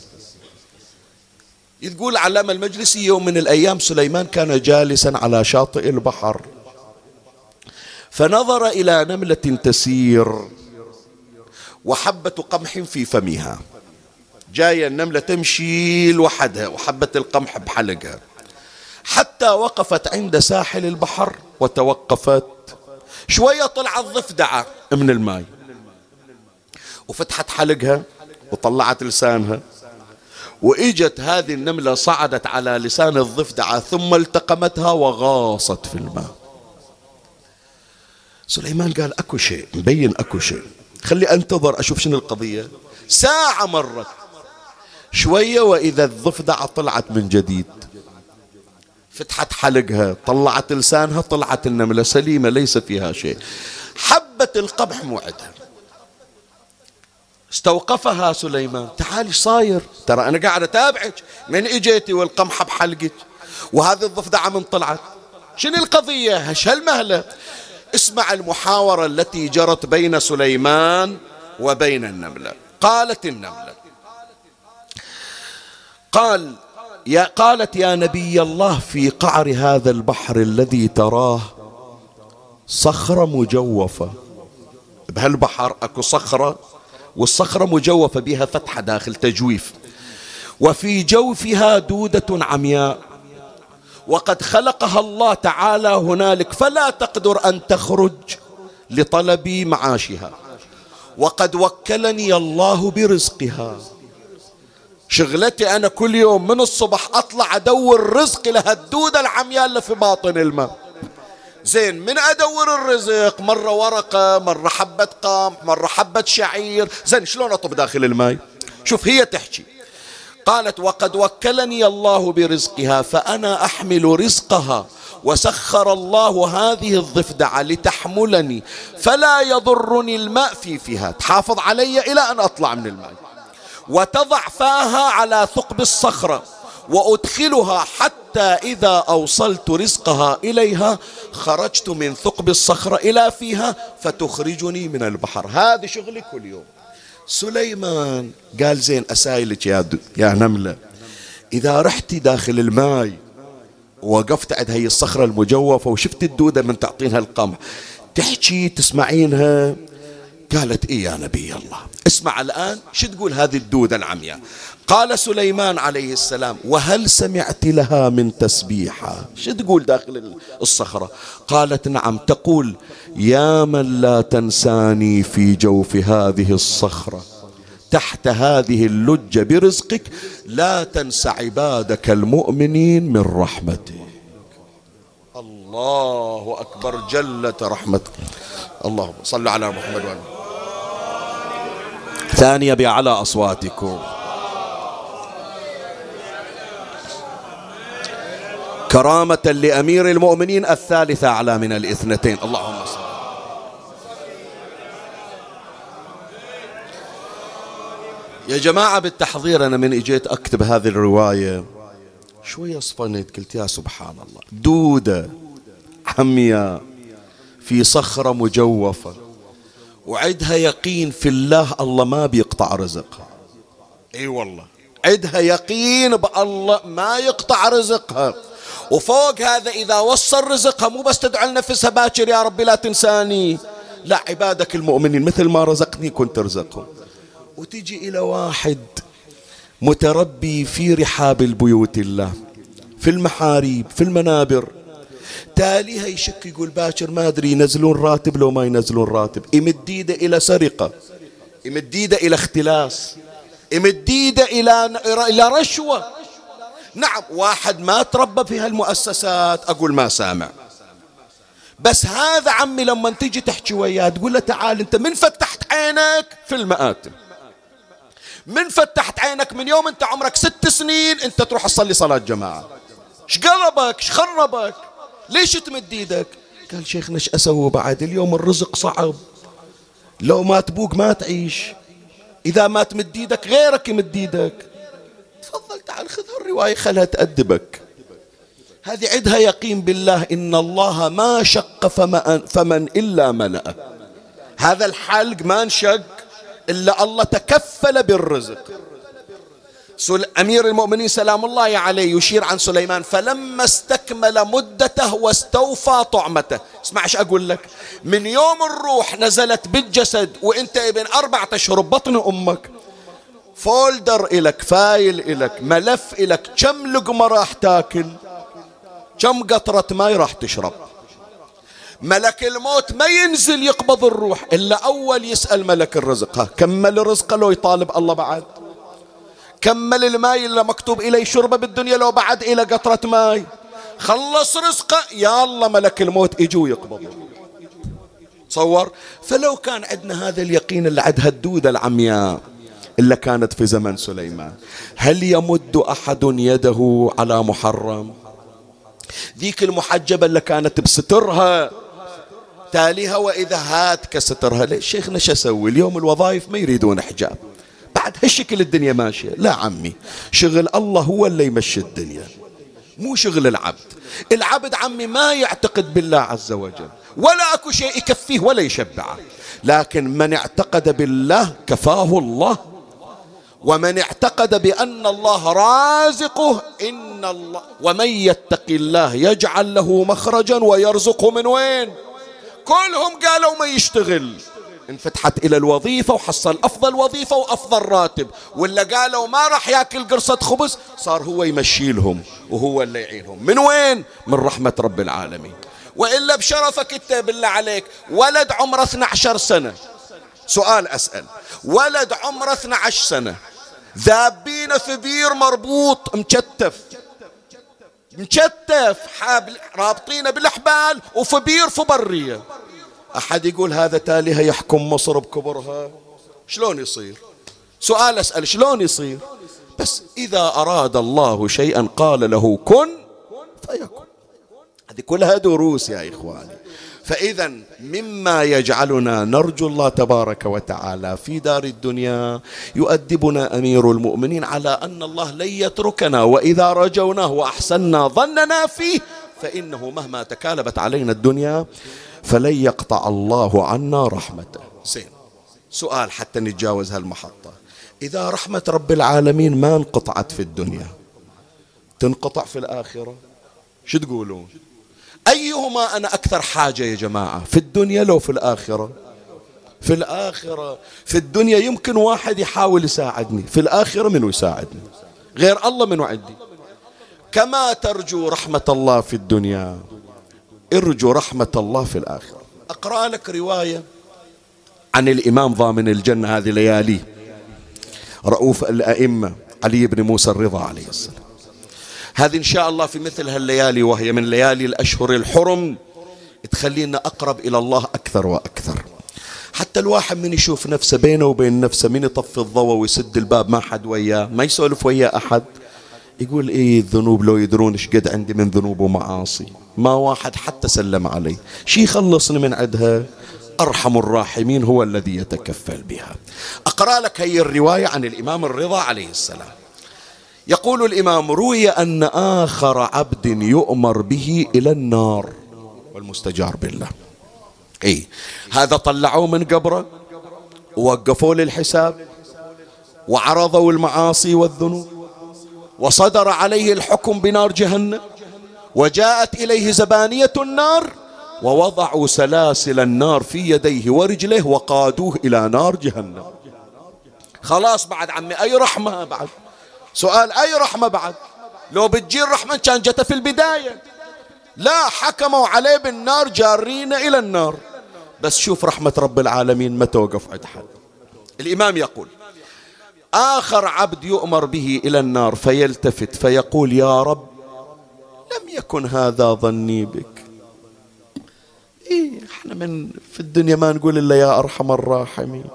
يقول علامة المجلسي يوم من الأيام سليمان كان جالسا على شاطئ البحر. فنظر إلى نملة تسير وحبة قمح في فمها. جاية النملة تمشي لوحدها وحبة القمح بحلقها. حتى وقفت عند ساحل البحر وتوقفت شوية طلعت ضفدعة من الماي. وفتحت حلقها وطلعت لسانها. وإجت هذه النملة صعدت على لسان الضفدعة ثم التقمتها وغاصت في الماء. سليمان قال أكو شيء مبين أكو شيء. خلي أنتظر أشوف شنو القضية. ساعة مرت. شوية وإذا الضفدعة طلعت من جديد. فتحت حلقها طلعت لسانها طلعت النملة سليمة ليس فيها شيء. حبة القبح موعدها. استوقفها سليمان. تعالي صاير؟ ترى أنا قاعد أتابعك من إجيتي والقمحة بحلقك. وهذه الضفدعة من طلعت. شنو القضية؟ هش هالمهلة؟ اسمع المحاورة التي جرت بين سليمان وبين النملة. قالت النملة. قال يا قالت يا نبي الله في قعر هذا البحر الذي تراه صخرة مجوفة. بهالبحر أكو صخرة والصخرة مجوفة بها فتحة داخل تجويف. وفي جوفها دودة عمياء. وقد خلقها الله تعالى هنالك فلا تقدر أن تخرج لطلب معاشها. وقد وكلني الله برزقها. شغلتي أنا كل يوم من الصبح أطلع أدور رزق لهالدودة العمياء اللي في باطن الماء. زين من أدور الرزق؟ مرة ورقة مرة حبة قمح مرة حبة شعير. زين شلون أطب داخل الماء؟ شوف هي تحكي. قالت وقد وكلني الله برزقها فأنا أحمل رزقها وسخر الله هذه الضفدعة لتحملني فلا يضرني الماء في فيها. تحافظ علي إلى أن أطلع من الماء. وتضع فاها على ثقب الصخرة وأدخلها حتى إذا أوصلت رزقها إليها خرجت من ثقب الصخرة إلى فيها فتخرجني من البحر. هذا شغلي كل يوم. سليمان قال زين أسايلك يا, يا نملة. إذا رحتي داخل الماء وقفت عند هي الصخرة المجوفة وشفت الدودة من تعطينها القمح تحكي تسمعينها؟ قالت إيه يا نبي الله. اسمع الآن شو تقول هذه الدودة العمياء؟ قال سليمان عليه السلام وهل سمعت لها من تسبيحة؟ شو تقول داخل الصخرة؟ قالت نعم. تقول يا من لا تنساني في جوف هذه الصخرة. تحت هذه اللجة برزقك لا تنس عبادك المؤمنين من رحمتك الله أكبر جلت رحمتك. اللهم صل على محمد وعلى ثانية بأعلى أصواتكم. كرامة لأمير المؤمنين الثالثة أعلى من الاثنتين. اللهم صل يا جماعة بالتحضير أنا من إجيت أكتب هذه الرواية. شوية صفنت قلت يا سبحان الله. دودة حمياء في صخرة مجوفة. وعدها يقين في الله الله ما بيقطع رزقها إي والله. عدها يقين بالله ما يقطع رزقها وفوق هذا إذا وصل رزقها مو بس تدعو لنفسها باكر يا ربي لا تنساني. لا عبادك المؤمنين مثل ما رزقني كنت أرزقهم. وتجي إلى واحد متربي في رحاب البيوت الله في المحاريب في المنابر. تاليها يشك يقول باكر ما أدري ينزلون راتب لو ما ينزلون راتب. يمد ايده إلى سرقة. يمد ايده إلى اختلاس. يمد ايده إلى إلى رشوة. نعم واحد ما تربى في هالمؤسسات أقول ما سامع. بس هذا عمي لما تجي تحكي وياه تقول له تعال أنت من فتحت عينك؟ في المآتم. من فتحت عينك من يوم أنت عمرك ست سنين أنت تروح تصلي صلاة جماعة. إيش قلبك؟ إيش خربك؟ ليش تمد إيدك؟ قال شيخنا إيش أسوي بعد اليوم الرزق صعب. لو ما تبوق ما تعيش. إذا ما تمد إيدك غيرك يمد إيدك. تفضل تعال خذ هالرواية خلها تأدبك. هذه عدها يقين بالله إن الله ما شق فمن إلا ملأ هذا الحلق ما انشق إلا الله تكفل بالرزق. أمير المؤمنين سلام الله عليه يشير عن سليمان فلما استكمل مدته واستوفى طعمته. اسمع إيش أقول لك؟ من يوم الروح نزلت بالجسد وإنت ابن أربعة أشهر بطن أمك. folder إلك file إلك ملف إلك كم لقمة راح تاكل؟ كم قطرة ماء راح تشرب؟ ملك الموت ما ينزل يقبض الروح إلا أول يسأل ملك الرزق. ها كمل رزقه لو يطالب الله بعد. كمل الماء اللي مكتوب إليه شربه بالدنيا لو بعد إلى قطرة ماء خلص رزقه. يا الله ملك الموت يجوا يقبض تصور؟ فلو كان عندنا هذا اليقين اللي عندها الدودة العمياء إلا كانت في زمن سليمان هل يمد أحد يده على محرم؟ ذيك المحجبة اللي كانت بسترها تاليها وإذا هات سترها. ليش شيخنا شو أسوي اليوم الوظائف ما يريدون حجاب. بعد هالشكل الدنيا ماشية. لا عمي شغل الله هو اللي يمشي الدنيا مو شغل العبد. العبد عمي ما يعتقد بالله عز وجل ولا أكو شيء يكفيه ولا يشبعه. لكن من اعتقد بالله كفاه الله ومن اعتقد بأن الله رازقه إن الله ومن يتق الله يجعل له مخرجا ويرزقه من وين؟ كلهم قالوا ما يشتغل. انفتحت إلى الوظيفة وحصل أفضل وظيفة وأفضل راتب. ولا قالوا ما راح ياكل قرصة خبز صار هو يمشي لهم وهو اللي يعينهم من وين؟ من رحمة رب العالمين. وإلا بشرفك انت بالله عليك ولد عمره 12 سنة. سؤال أسأل. ولد عمره 12 سنة. ذابين في بير مربوط مكتف. مكتف حابل رابطينه بالحبال وفي بير في برية أحد يقول هذا تاليها يحكم مصر بكبرها؟ شلون يصير؟ سؤال أسأل شلون يصير؟ بس إذا أراد الله شيئا قال له كن فيكون هذه كلها دروس يا إخواني. فإذا مما يجعلنا نرجو الله تبارك وتعالى في دار الدنيا يؤدبنا أمير المؤمنين على أن الله لن يتركنا وإذا رجوناه وأحسنا ظننا فيه فإنه مهما تكالبت علينا الدنيا فلن يقطع الله عنا رحمته. زين. سؤال حتى نتجاوز هالمحطة. إذا رحمة رب العالمين ما انقطعت في الدنيا تنقطع في الآخرة؟ شو تقولون؟ أيهما أنا أكثر حاجة يا جماعة؟ في الدنيا لو في الآخرة. في الآخرة. في الدنيا يمكن واحد يحاول يساعدني في الآخرة منو يساعدني؟ غير الله منو عندي؟ كما ترجو رحمة الله في الدنيا. ارجو رحمة الله في الآخرة. أقرأ لك رواية. عن الإمام ضامن الجنة هذه ليالي. رؤوف الأئمة علي بن موسى الرضا عليه السلام. هذه إن شاء الله في مثل هالليالي وهي من ليالي الأشهر الحرم. تخلينا أقرب إلى الله أكثر وأكثر. حتى الواحد من يشوف نفسه بينه وبين نفسه من يطفي الضوء ويسد الباب ما حد وياه ما يسولف وياه أحد. يقول إيه الذنوب لو يدرون إيش قد عندي من ذنوب ومعاصي؟ ما واحد حتى سلم علي. شي يخلصني من عدها؟ أرحم الراحمين هو الذي يتكفل بها. أقرأ لك هي الرواية عن الإمام الرضا عليه السلام. يقول الإمام روي أن آخر عبد يؤمر به إلى النار. والمستجار بالله. أي هذا طلعوه من قبره ووقفوا للحساب وعرضوا المعاصي والذنوب. وصدر عليه الحكم بنار جهنم وجاءت إليه زبانية النار ووضعوا سلاسل النار في يديه ورجله وقادوه إلى نار جهنم. خلاص بعد عمي أي رحمة بعد؟ سؤال أي رحمة بعد؟ لو بتجي الرحمة كان جت في البداية. لا حكموا عليه بالنار جارين إلى النار. بس شوف رحمة رب العالمين ما توقف عند حد. الإمام يقول آخر عبد يؤمر به إلى النار فيلتفت فيقول يا رب لم يكن هذا ظني بك. إيه إحنا من في الدنيا ما نقول إلا يا أرحم الراحمين.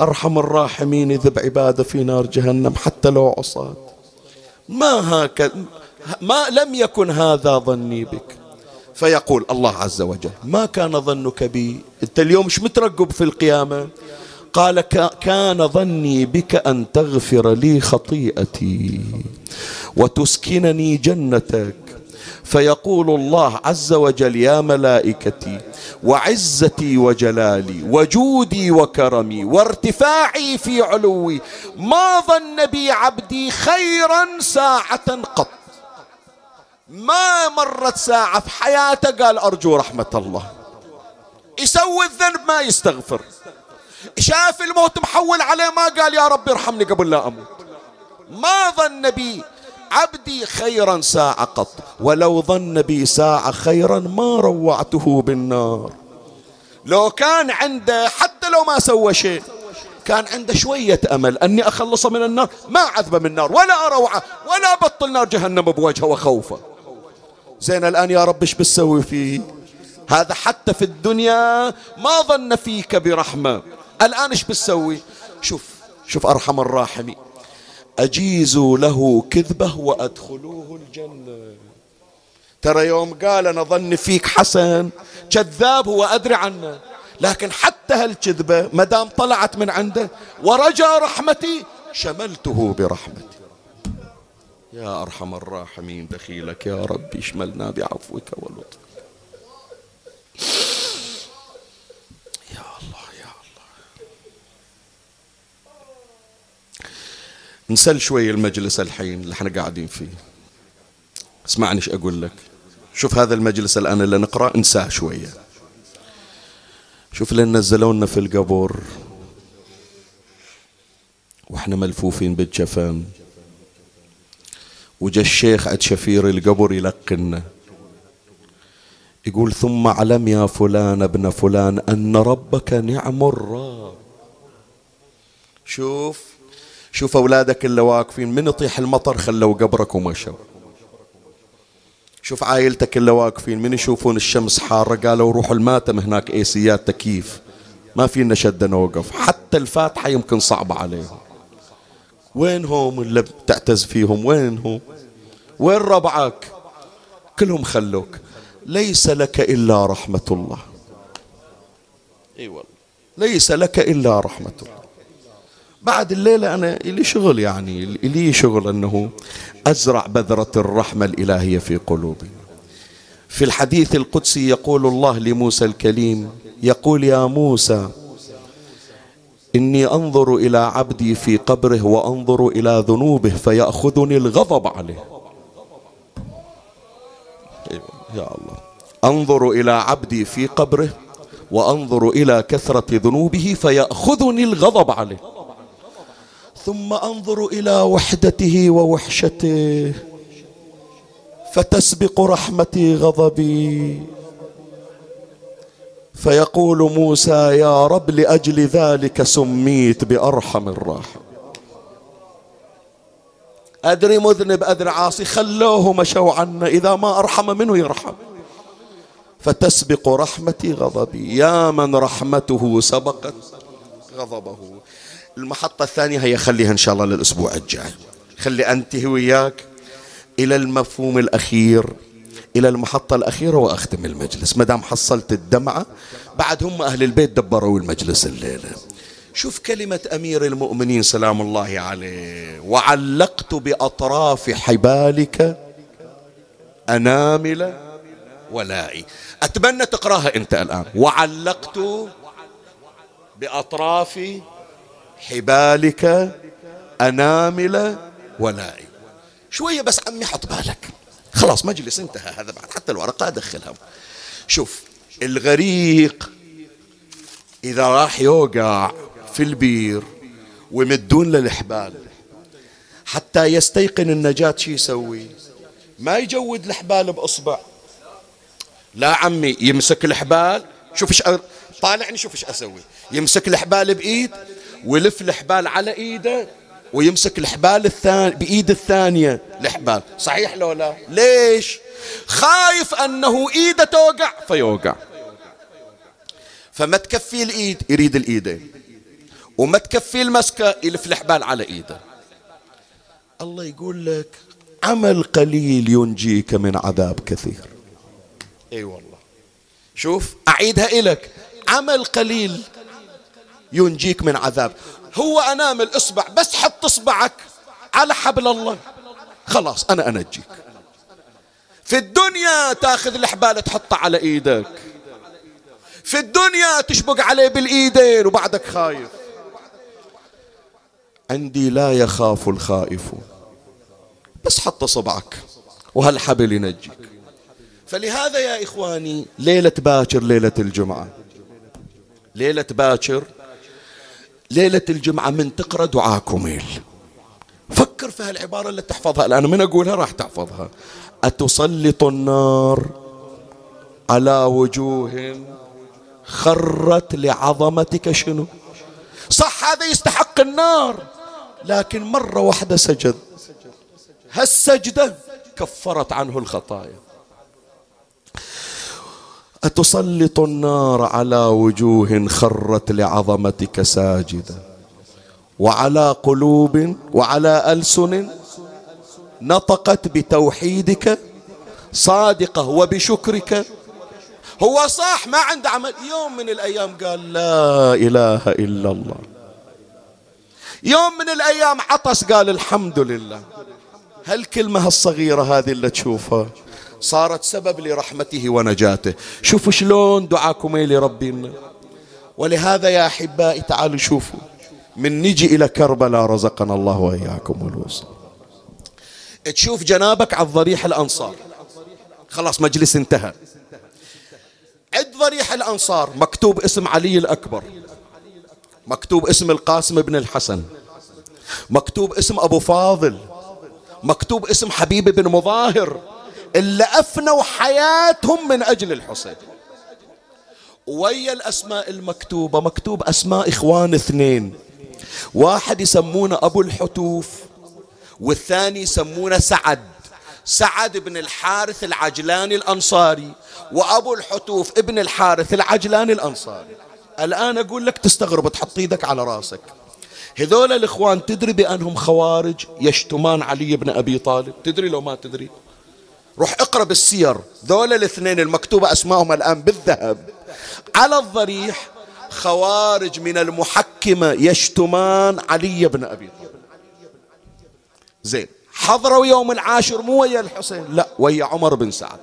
أرحم الراحمين يذب عباده في نار جهنم حتى لو عصاة ما هكذا ما لم يكن هذا ظني بك. فيقول الله عز وجل ما كان ظنك بي. أنت اليوم مش مترقب في القيامة؟ قال كان ظني بك أن تغفر لي خطيئتي وتسكنني جنتك فيقول الله عز وجل يا ملائكتي وعزتي وجلالي وجودي وكرمي وارتفاعي في علوي ما ظن بي عبدي خيرا ساعة قط ما مرت ساعة في حياته قال أرجو رحمة الله يسوي الذنب ما يستغفر. شاف الموت محول عليه ما قال يا رب ارحمني قبل لا أموت. ما ظن بي عبدي خيرا ساعة قط ولو ظن بي ساعة خيرا ما روعته بالنار. لو كان عنده حتى لو ما سوى شيء كان عنده شوية أمل أني أخلصه من النار ما عذبه من النار ولا أروعه ولا بطل نار جهنم بوجهه وخوفه. زين الآن يا رب إيش بتسوي فيه؟ هذا حتى في الدنيا ما ظن فيك برحمة. الآن إيش بتسوي؟ شوف شوف أرحم الراحمين. أجيزوا له كذبة وأدخلوه الجنة. ترى يوم قال أنا ظني فيك حسن كذاب هو أدري عنه. لكن حتى هالكذبة ما دام طلعت من عنده ورجا رحمتي شملته برحمتي. يا أرحم الراحمين دخيلك يا ربي اشملنا بعفوك ولطفك يا الله يا الله نسل شوي المجلس الحين اللي إحنا قاعدين فيه. اسمعني إيش أقول لك. شوف هذا المجلس الان اللي نقرا انساه شوية. شوف لين نزلونا في القبر وإحنا ملفوفين بالجفن وجا الشيخ عند شفير القبر يلقنا يقول ثم علم يا فلان ابن فلان أن ربك نعم الرب شوف شوف أولادك اللي واقفين من يطيح المطر خلوا قبرك ومشوا شوف عائلتك اللي واقفين من يشوفون الشمس حارة؟ قالوا روحوا الماتم هناك ايسيات تكييف. ما فينا شد نوقف. حتى الفاتحة يمكن صعبة عليهم. وينهم اللي تعتز فيهم؟ وينهم وين ربعك؟ كلهم خلوك. ليس لك إلا رحمة الله. إي والله. ليس لك إلا رحمة الله. بعد الليلة أنا إلي شغل يعني إلي شغل أنه أزرع بذرة الرحمة الإلهية في قلوبنا في الحديث القدسي يقول الله لموسى الكليم يقول يا موسى إني أنظر إلى عبدي في قبره وأنظر إلى ذنوبه فيأخذني الغضب عليه. يا الله. أنظر إلى عبدي في قبره وأنظر إلى كثرة ذنوبه فيأخذني الغضب عليه. ثم أنظر إلى وحدته ووحشته فتسبق رحمتي غضبي. فيقول موسى يا رب لأجل ذلك سميت بأرحم الراحم أدري مذنب أدري عاصي خلوه مشوا عنا إذا ما أرحم منه يرحم. فتسبق رحمتي غضبي. يا من رحمته سبقت غضبه. المحطة الثانية هي خليها إن شاء الله للأسبوع الجاي. خلي أنتهي وياك إلى المفهوم الأخير إلى المحطة الأخيرة وأختم المجلس. ما دام حصلت الدمعة بعد هم أهل البيت دبروا المجلس الليلة. شوف كلمة أمير المؤمنين سلام الله عليه. وعلقت بأطراف حبالك أنامل ولائي. أتمنى تقراها أنت الآن. وعلقت بأطراف حبالك أنامل ولائي شوية بس عمي حط بالك. خلاص مجلس انتهى هذا بعد. حتى الورقة أدخلها. شوف الغريق إذا راح يوقع في البير ويمدون للحبال. حتى يستيقن النجاة شي يسوي. ما يجود الحبال بإصبع. لا عمي يمسك الحبال. شوف إيش طالعني شوف إيش أسوي. يمسك الحبال بإيد ويلف الحبال على إيده ويمسك الحبال الثاني بإيد الثانية الحبال. صحيح لو لا؟ ليش؟ خايف أنه إيده توقع فيوقع. فما تكفي الإيد يريد الإيدين. وما تكفي المسكة يلف الحبال على إيده. الله يقول لك عمل قليل ينجيك من عذاب كثير. إي والله. شوف أعيدها إلك. عمل قليل ينجيك من عذاب. هو أنامل إصبع بس حط إصبعك على حبل الله. خلاص أنا أنجيك. في الدنيا تاخذ الحبال تحطها على إيدك. في الدنيا تشبق عليه بالإيدين وبعدك خايف. عندي لا يخاف الخائفون بس حط صبعك وهالحبل ينجيك. فلهذا يا إخواني ليلة باكر ليلة الجمعة. ليلة باكر ليلة الجمعة من تقرأ دعاء كميل فكر في هالعبارة اللي تحفظها الآن من أقولها راح تحفظها. أتسلط النار على وجوه خرت لعظمتك شنو؟ صح هذا يستحق النار لكن مرة واحدة سجد. هالسجدة كفرت عنه الخطايا. أتسلط النار على وجوه خرت لعظمتك ساجدة وعلى قلوب وعلى ألسن نطقت بتوحيدك صادقة وبشكرك؟ هو صاح ما عنده عمل. يوم من الأيام قال لا إله إلا الله. يوم من الأيام عطس قال الحمد لله. هالكلمة الصغيرة هذه اللي تشوفها؟ صارت سبب لرحمته ونجاته. شوفوا شلون دعاكم لربنا ولهذا يا أحبائي تعالوا شوفوا. من نجي إلى كربلاء رزقنا الله وإياكم الوصول تشوف جنابك على ضريح الأنصار. خلاص مجلس انتهى. عد ضريح الأنصار. مكتوب اسم علي الأكبر. مكتوب اسم القاسم بن الحسن. مكتوب اسم أبو فاضل. مكتوب اسم حبيب بن مظاهر. اللي أفنوا حياتهم من أجل الحسين ويا الأسماء المكتوبة مكتوب أسماء إخوان اثنين. واحد يسمونه أبو الحتوف والثاني يسمونه سعد. سعد بن الحارث العجلاني الأنصاري وأبو الحتوف ابن الحارث العجلاني الأنصاري. الآن أقول لك تستغرب تحط إيدك على رأسك. هذول الإخوان تدري بأنهم خوارج يشتمان علي بن أبي طالب؟ تدري لو ما تدري؟ روح اقرأ بالسير. ذول الاثنين المكتوبة أسمائهم الآن بالذهب. على الضريح خوارج من المحكمة يشتمان علي بن أبي طالب. زين. حضروا يوم العاشر مو ويا الحسين؟ لا ويا عمر بن سعد.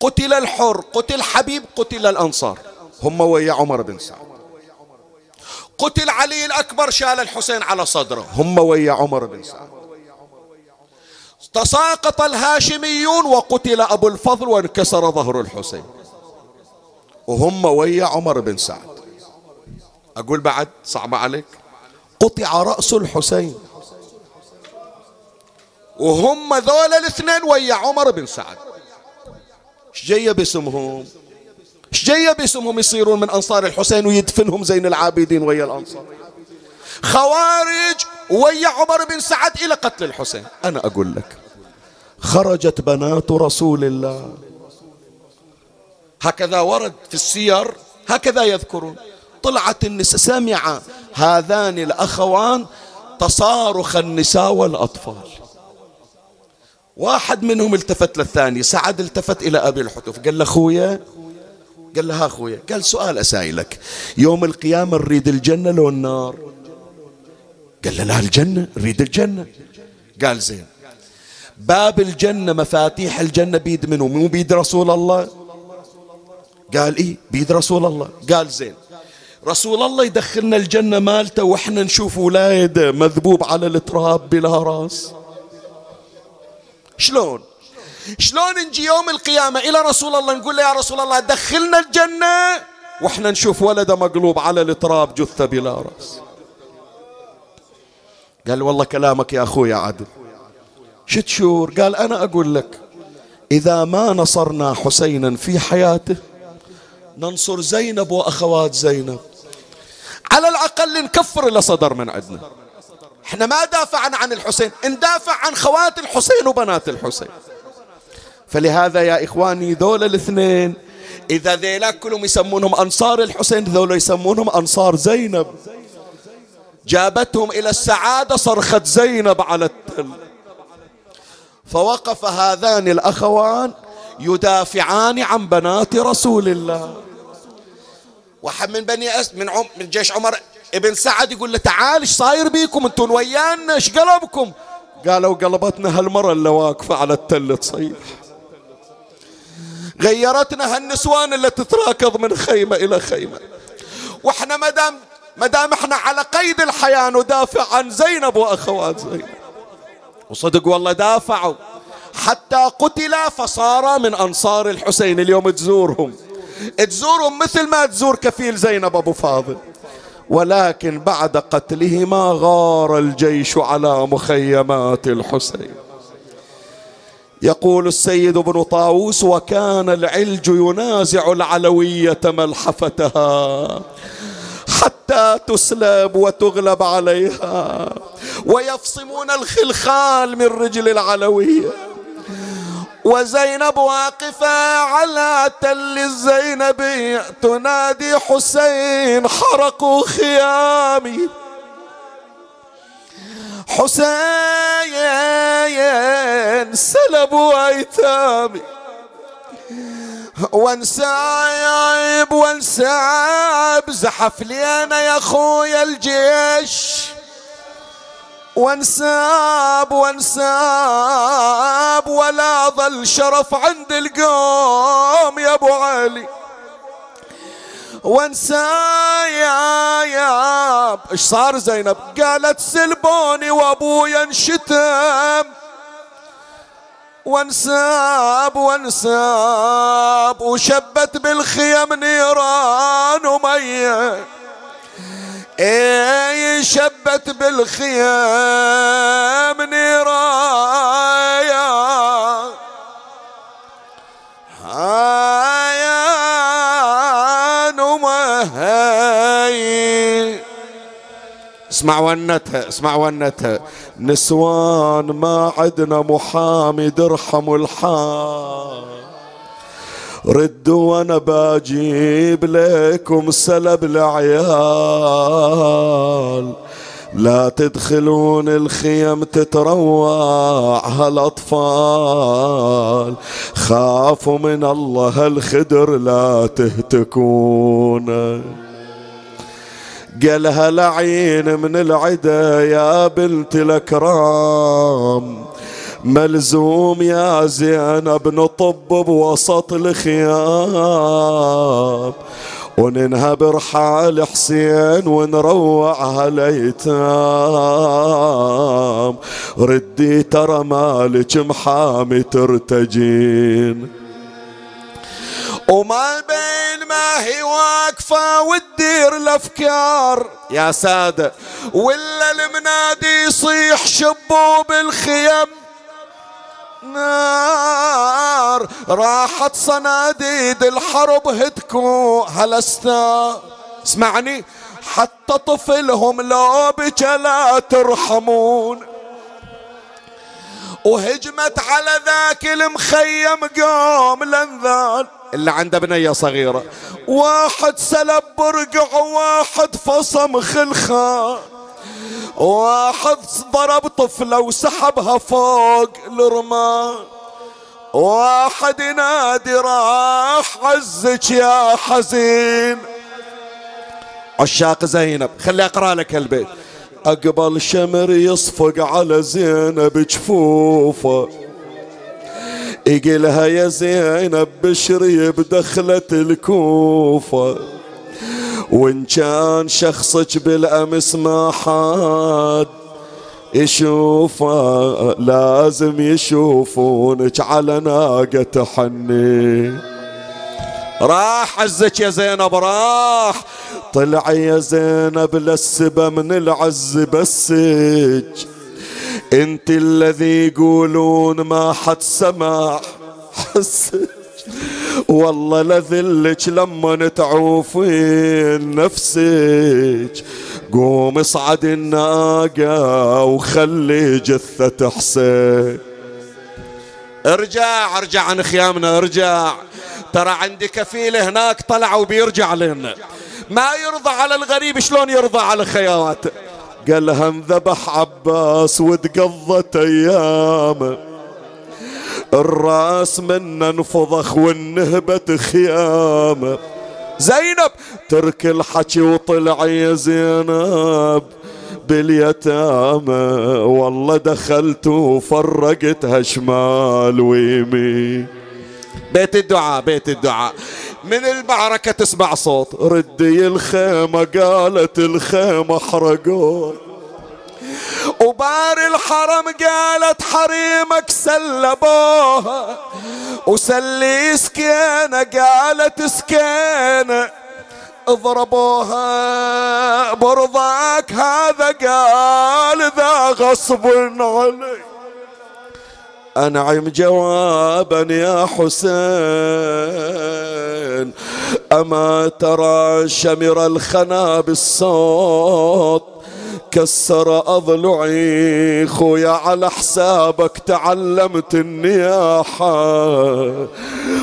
قتل الحر قتل حبيب قتل الأنصار. هم ويا عمر بن سعد. قتل علي الأكبر شال الحسين على صدره. هم ويا عمر بن سعد. تساقط الهاشميون وقتل أبو الفضل وانكسر ظهر الحسين. وهم ويا عمر بن سعد. أقول بعد صعب عليك. قطع رأس الحسين. وهم ذول الاثنين ويا عمر بن سعد. إيش جاية باسمهم؟ إيش جاية باسمهم يصيرون من أنصار الحسين ويدفنهم زين العابدين ويا الأنصار؟ خوارج ويا عمر بن سعد إلى قتل الحسين. أنا أقول لك خرجت بنات رسول الله. هكذا ورد في السير هكذا يذكرون. طلعت النساء سمع هذان الأخوان تصارخ النساء والأطفال. واحد منهم التفت للثاني سعد التفت إلى أبي الحتف. قال له أخويا؟ قال له أخويا. قال سؤال أسائلك. يوم القيامة نريد الجنة لو النار. قال له لا الجنة نريد الجنة. قال زين باب الجنة مفاتيح الجنة بيد منه مو بيد رسول الله؟ قال إيه بيد رسول الله. قال زين رسول الله يدخلنا الجنة مالته وإحنا نشوف ولاده مذبوب على التراب بلا راس. شلون؟ شلون نجي يوم القيامة إلى رسول الله نقول له يا رسول الله دخلنا الجنة وإحنا نشوف ولده مقلوب على التراب جثة بلا رأس. قال والله كلامك يا أخوي عدل. شو تشور قال أنا أقول لك إذا ما نصرنا حسينا في حياته ننصر زينب وأخوات زينب. على الأقل نكفر اللي صدر من عندنا. إحنا ما دافعنا عن الحسين ندافع عن خوات الحسين وبنات الحسين. فلهذا يا إخواني ذول الاثنين إذا ذيلاك كلهم يسمونهم أنصار الحسين ذول يسمونهم أنصار زينب. جابتهم إلى السعادة صرخت زينب على التل فوقف هذان الأخوان يدافعان عن بنات رسول الله. واحد من بني أس من عم من جيش عمر ابن سعد يقول له تعال إيش صاير بيكم؟ أنتم ويانا إيش قلبكم؟ قالوا قلبتنا هالمرة اللي واقفة على التل تصيح. غيرتنا هالنسوان اللي تتراكض من خيمة إلى خيمة. وإحنا مدام مدام إحنا على قيد الحياة ندافع عن زينب وأخوات زينب. وصدق والله دافعوا. حتى قتلا فصار من أنصار الحسين اليوم تزورهم. تزورهم مثل ما تزور كفيل زينب أبو فاضل. ولكن بعد قتلهما غار الجيش على مخيمات الحسين. يقول السيد ابن طاووس وكان العلج ينازع العلوية ملحفتها. حتى تسلب وتغلب عليها. ويفصمون الخلخال من رجل العلويه وزينب واقفة على تل الزينبي تنادي حسين حرقوا خيامي. حسين سلبوا أيتامي. وانسعب وانسعب زحف لي أنا يا خويا الجيش. وانساب وانساب ولا ظل شرف عند القوم يا أبو علي. وانساياب إيش صار زينب؟ قالت سلبوني وأبويا انشتم. وانساب وانساب وشبت بالخيم نيران وميه اي شبت بالخيام هايا اسمع ونتها اسمع ونتها نسوان ما عدنا محامي درحم الحال. ردوا وأنا بجيب لكم سلب العيال. لا تدخلون الخيم تتروع هالاطفال خافوا من الله الخدر لا تهتكون. قالها لعين من العدا يا بنت الأكرام. ملزوم يا زينب نطب بوسط الخيام. وننهب حال حسين ونروع هالأيتام. ردي ترى مالك محامي ترتجين. وما بين ما هي واقفة وتدير الأفكار. يا سادة ولا المنادي يصيح شبوا بالخيم. نار راحت صناديد الحرب هتكو هلستا. اسمعني حتى طفلهم لو بك لا ترحمون. وهجمت على ذاك المخيم قوم لنذان اللي عنده بنية صغيرة. واحد سلب برقع وواحد فصم خلخان واحد ضرب طفلة وسحبها فوق الرمال. واحد ينادي راح عزك يا حزين. عشاق زينب خلي أقرأ لك البيت. أقبل شمر يصفق على زينب جفوفه. يقلها يا زينب بشري بدخلة الكوفة. وإن كان شخصك بالأمس ما حد يشوفه لازم يشوفونك على ناقة تحني راح عزك يا زينب راح. طلع يا زينب للسبا من العز بسج. انت الذي يقولون ما حد سمع. حسك والله لذلك لما تعوفين نفسك قوم اصعد الناقة وخلي جثة حسين. ارجع ارجع عن خيامنا ارجع. ترى عندي كفيل هناك طلع وبيرجع لنا. ما يرضى على الغريب شلون يرضى على خياواته قال لها انذبح عباس وتقضت ايامه الرأس منا أنفضخ والنهبة خيامه زينب ترك الحكي وطلع يا زينب باليتامى. والله دخلت وفرقتها شمال ويمين. بيت الدعاء بيت الدعاء. من المعركة تسمع صوت. ردي الخيمة قالت الخيمة حرقوه وبار الحرم قالت حريمك سلبوها. وسلي سكينة قالت سكينة. اضربوها برضاك هذا قال ذا غصب علي أنعم جوابا يا حسين. أما ترى شمر الخنا بالصوت كسر أضلعي خويا على حسابك تعلمت النياحة.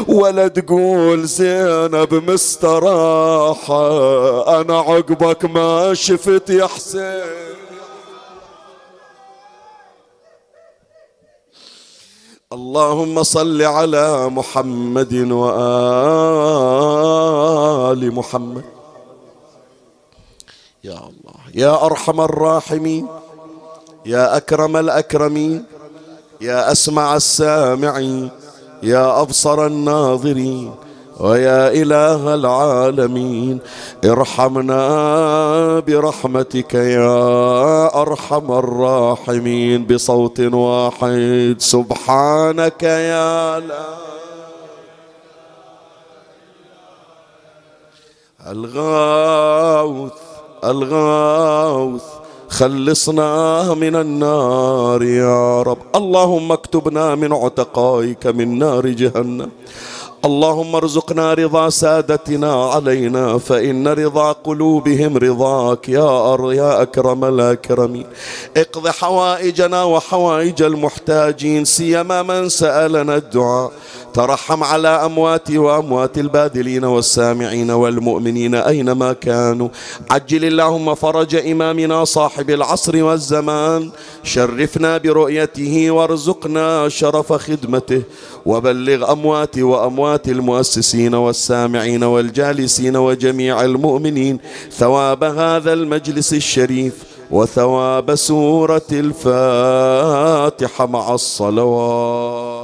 ولا تقول زينب مستراحة أنا عقبك ما شفت يا حسين. اللهم صل على محمد وآل محمد. يا الله يا أرحم الراحمين يا أكرم الأكرمين يا أسمع السامعين يا أبصر الناظرين ويا إله العالمين ارحمنا برحمتك يا أرحم الراحمين. بصوت واحد سبحانك يا لا الغاوث الغاوث خلصنا من النار يا رب. اللهم اكتبنا من عتقائك من نار جهنم. اللهم ارزقنا رضا سادتنا علينا فإن رضا قلوبهم رضاك يا أر يا أكرم الأكرمين اقض حوائجنا وحوائج المحتاجين سيما من سألنا الدعاء. ترحم على أمواتي وأموات الباذلين والسامعين والمؤمنين أينما كانوا. عجل اللهم فرج إمامنا صاحب العصر والزمان. شرفنا برؤيته وارزقنا شرف خدمته. وبلغ أمواتي وأموات المؤسسين والسامعين والجالسين وجميع المؤمنين ثواب هذا المجلس الشريف وثواب سورة الفاتحة مع الصلوات.